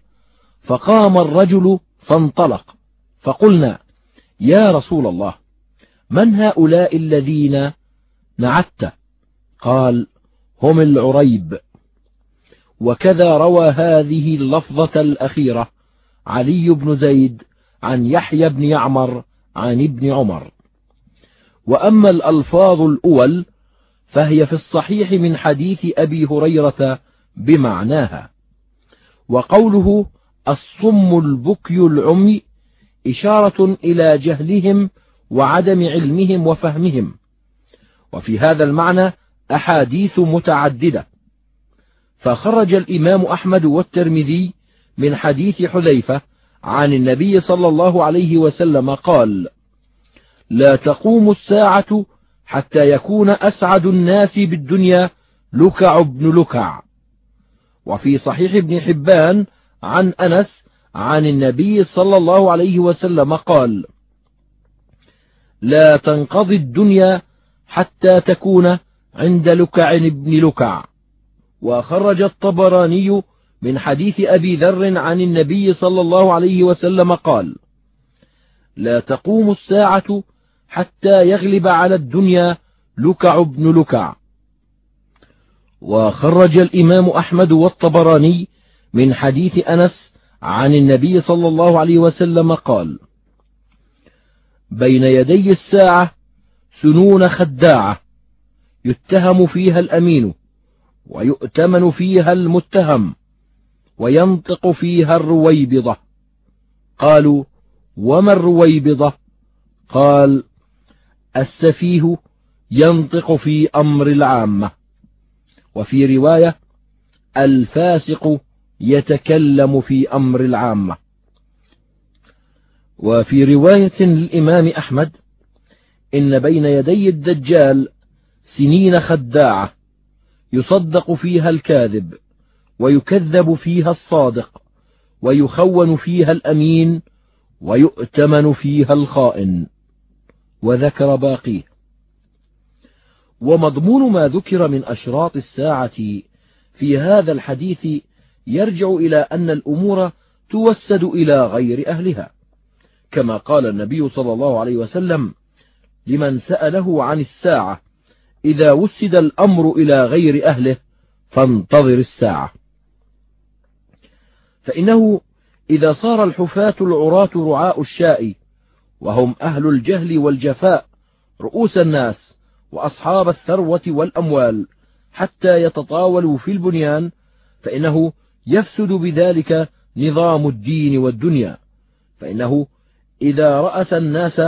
فقام الرجل فانطلق فقلنا يا رسول الله من هؤلاء الذين نعت قال هم العريب. وكذا روى هذه اللفظة الأخيرة علي بن زيد عن يحيى بن يعمر عن ابن عمر. وأما الألفاظ الأول فهي في الصحيح من حديث أبي هريرة بمعناها. وقوله الصم البكي العمي إشارة إلى جهلهم وعدم علمهم وفهمهم. وفي هذا المعنى أحاديث متعددة. فخرج الإمام أحمد والترمذي من حديث حذيفة عن النبي صلى الله عليه وسلم قال لا تقوم الساعة حتى يكون أسعد الناس بالدنيا لكع بن لكع. وفي صحيح ابن حبان عن أنس عن النبي صلى الله عليه وسلم قال لا تنقضي الدنيا حتى تكون عند لكع بن لكع. وخرج الطبراني من حديث أبي ذر عن النبي صلى الله عليه وسلم قال لا تقوم الساعة حتى يغلب على الدنيا لكع بن لكع. وخرج الإمام أحمد والطبراني من حديث أنس عن النبي صلى الله عليه وسلم قال بين يدي الساعة سنون خداعة يتهم فيها الأمين ويؤتمن فيها المتهم وينطق فيها الرويبضة. قالوا وما الرويبضة؟ قال السفيه ينطق في أمر العامة. وفي رواية الفاسق يتكلم في أمر العامة. وفي رواية للإمام أحمد إن بين يدي الدجال سنين خداعة يصدق فيها الكاذب ويكذب فيها الصادق ويخون فيها الأمين ويؤتمن فيها الخائن. وذكر باقيه ومضمون ما ذكر من أشراط الساعة في هذا الحديث يرجع إلى أن الأمور توسد إلى غير أهلها كما قال النبي صلى الله عليه وسلم لمن سأله عن الساعة. إذا وسد الأمر إلى غير أهله فانتظر الساعة. فإنه إذا صار الحفاة العراة رعاء الشاء وهم أهل الجهل والجفاء رؤوس الناس وأصحاب الثروة والأموال حتى يتطاولوا في البنيان فإنه يفسد بذلك نظام الدين والدنيا. فإنه إذا رأس الناس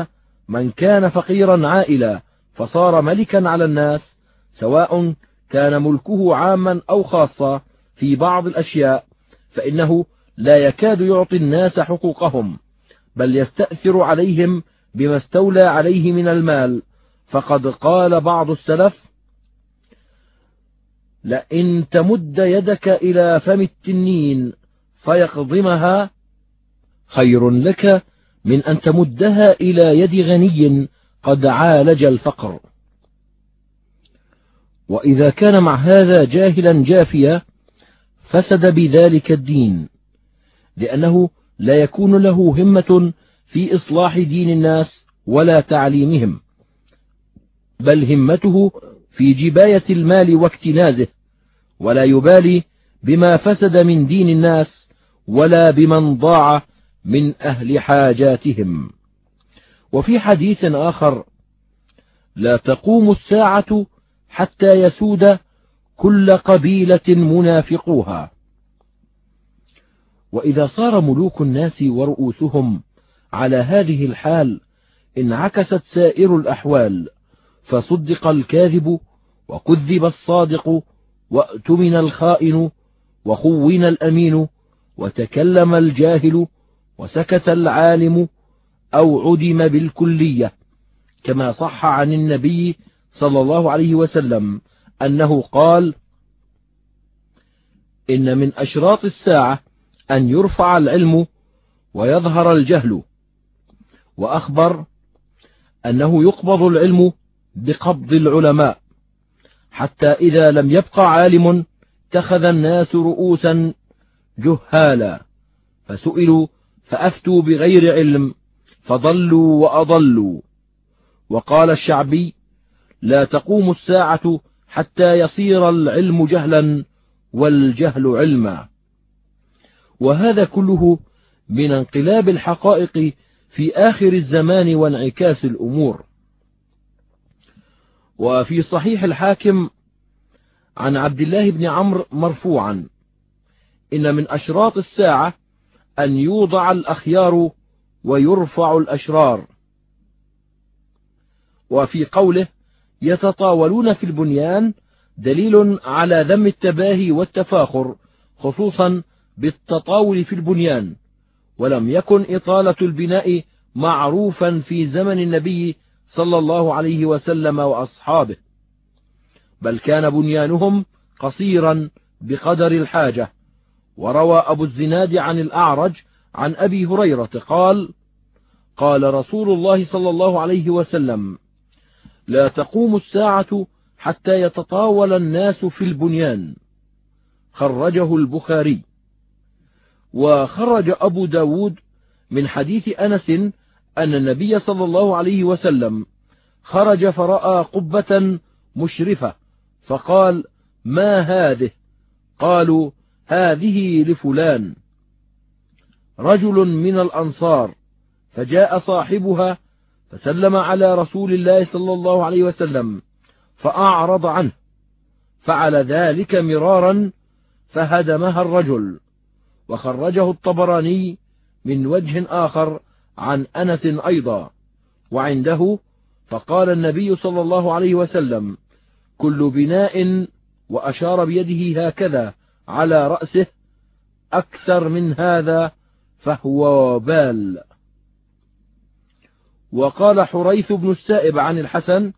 من كان فقيرا عائلا فصار ملكا على الناس سواء كان ملكه عاما أو خاصا في بعض الأشياء فإنه لا يكاد يعطي الناس حقوقهم بل يستأثر عليهم بما استولى عليه من المال. فقد قال بعض السلف لئن تمد يدك إلى فم التنين فيقضمها خير لك من أن تمدها إلى يد غني قد عالج الفقر. وإذا كان مع هذا جاهلا جافيا فسد بذلك الدين لأنه لا يكون له همة في إصلاح دين الناس ولا تعليمهم بل همته في جباية المال واكتنازه ولا يبالي بما فسد من دين الناس ولا بمن ضاع من أهل حاجاتهم. وفي حديث آخر لا تقوم الساعة حتى يسود كل قبيلة منافقوها. وإذا صار ملوك الناس ورؤوسهم على هذه الحال انعكست سائر الأحوال فصدق الكاذب وكذب الصادق وأتمن الخائن وخون الأمين وتكلم الجاهل وسكت العالم أو عدم بالكلية كما صح عن النبي صلى الله عليه وسلم أنه قال إن من أشراط الساعة أن يرفع العلم ويظهر الجهل. وأخبر أنه يقبض العلم بقبض العلماء حتى إذا لم يبق عالم اتخذ الناس رؤوسا جهالا فسئلوا فأفتوا بغير علم فضلوا وأضلوا. وقال الشعبي لا تقوم الساعة حتى يصير العلم جهلا والجهل علما. وهذا كله من انقلاب الحقائق في آخر الزمان وانعكاس الأمور. وفي صحيح الحاكم عن عبد الله بن عمرو مرفوعا إن من أشراط الساعة أن يوضع الأخيار ويرفع الأشرار. وفي قوله يتطاولون في البنيان دليل على ذم التباهي والتفاخر خصوصا بالتطاول في البنيان. ولم يكن إطالة البناء معروفا في زمن النبي صلى الله عليه وسلم وأصحابه بل كان بنيانهم قصيرا بقدر الحاجة. وروى أبو الزناد عن الأعرج عن أبي هريرة قال قال رسول الله صلى الله عليه وسلم لا تقوم الساعة حتى يتطاول الناس في البنيان. خرجه البخاري. وخرج أبو ب داود من حديث أنس أن النبي صلى الله عليه وسلم خرج فرأى قبة مشرفة فقال ما هذه؟ قالوا هذه لفلان. رجل من الأنصار. فجاء صاحبها فسلم على رسول الله صلى الله عليه وسلم فأعرض عنه. فعل ذلك مرارا فهدمها الرجل. وخرجه الطبراني من وجه آخر عن أنس أيضا. وعنده فقال النبي صلى الله عليه وسلم كل بناء وأشار بيده هكذا على رأسه أكثر من هذا فهو وبال وقال حريث بن السائب عن الحسن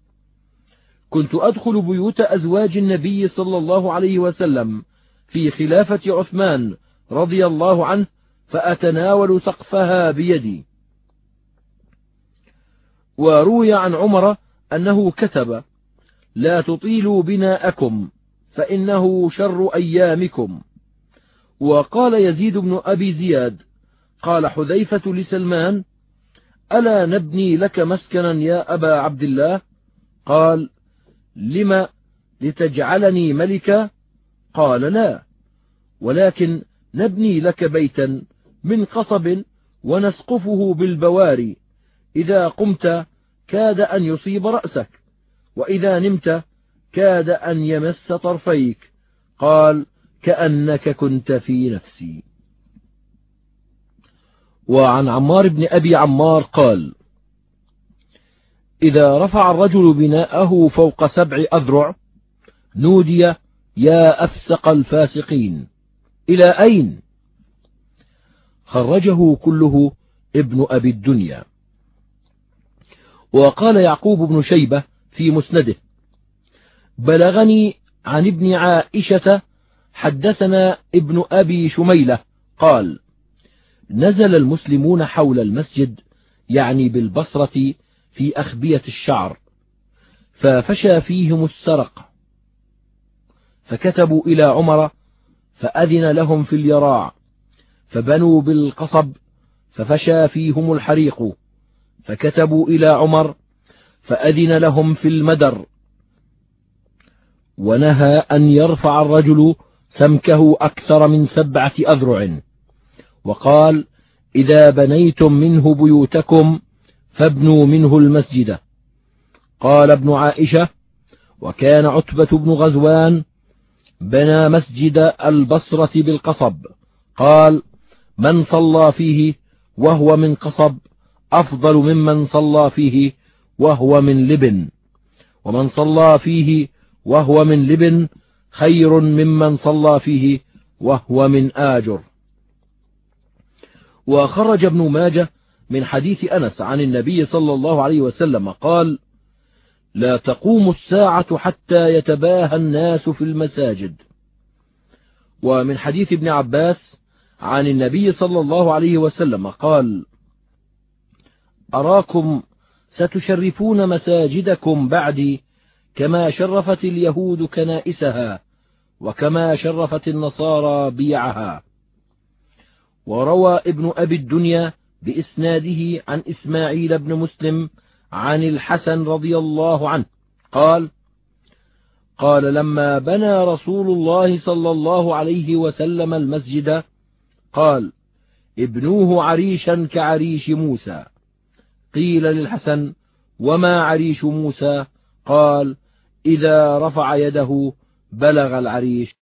كنت أدخل بيوت أزواج النبي صلى الله عليه وسلم في خلافة عثمان رضي الله عنه فأتناول سقفها بيدي. وروي عن عمر أنه كتب لا تطيلوا بناءكم فإنه شر أيامكم. وقال يزيد بن أبي زياد قال حذيفة لسلمان ألا نبني لك مسكنا يا أبا عبد الله؟ قال لم لتجعلني ملكا؟ قال لا ولكن نبني لك بيتا من قصب ونسقفه بالبواري. إذا قمت كاد أن يصيب رأسك وإذا نمت كاد أن يمس طرفيك. قال كأنك كنت في نفسي. وعن عمار بن أبي عمار قال إذا رفع الرجل بناءه فوق سبع أذرع نودي يا أفسق الفاسقين. إلى أين؟ خرجه كله ابن أبي الدنيا. وقال يعقوب بن شيبة في مسنده بلغني عن ابن عائشة حدثنا ابن أبي شميلة قال نزل المسلمون حول المسجد يعني بالبصرة في أخبية الشعر ففشى فيهم السرق فكتبوا إلى عمر فأذن لهم في اليراع فبنوا بالقصب ففشى فيهم الحريق فكتبوا إلى عمر فأذن لهم في المدر. ونهى أن يرفع الرجل سمكه أكثر من سبعة أذرع. وقال إذا بنيتم منه بيوتكم فابنوا منه المسجد. قال ابن عائشة وكان عتبة بن غزوان بنى مسجد البصرة بالقصب. قال من صلى فيه وهو من قصب أفضل ممن صلى فيه وهو من لبن. ومن صلى فيه وهو من لبن خير ممن صلى فيه وهو من آجر. وخرج ابن ماجه من حديث أنس عن النبي صلى الله عليه وسلم قال لا تقوم الساعة حتى يتباهى الناس في المساجد. ومن حديث ابن عباس عن النبي صلى الله عليه وسلم قال أراكم ستشرفون مساجدكم بعدي كما شرفت اليهود كنائسها وكما شرفت النصارى بيعها. وروى ابن أبي الدنيا بإسناده عن إسماعيل بن مسلم عن الحسن رضي الله عنه قال قال لما بنى رسول الله صلى الله عليه وسلم المسجد قال ابنوه عريشا كعريش موسى. قيل للحسن وما عريش موسى؟ قال إذا رفع يده بلغ العريش.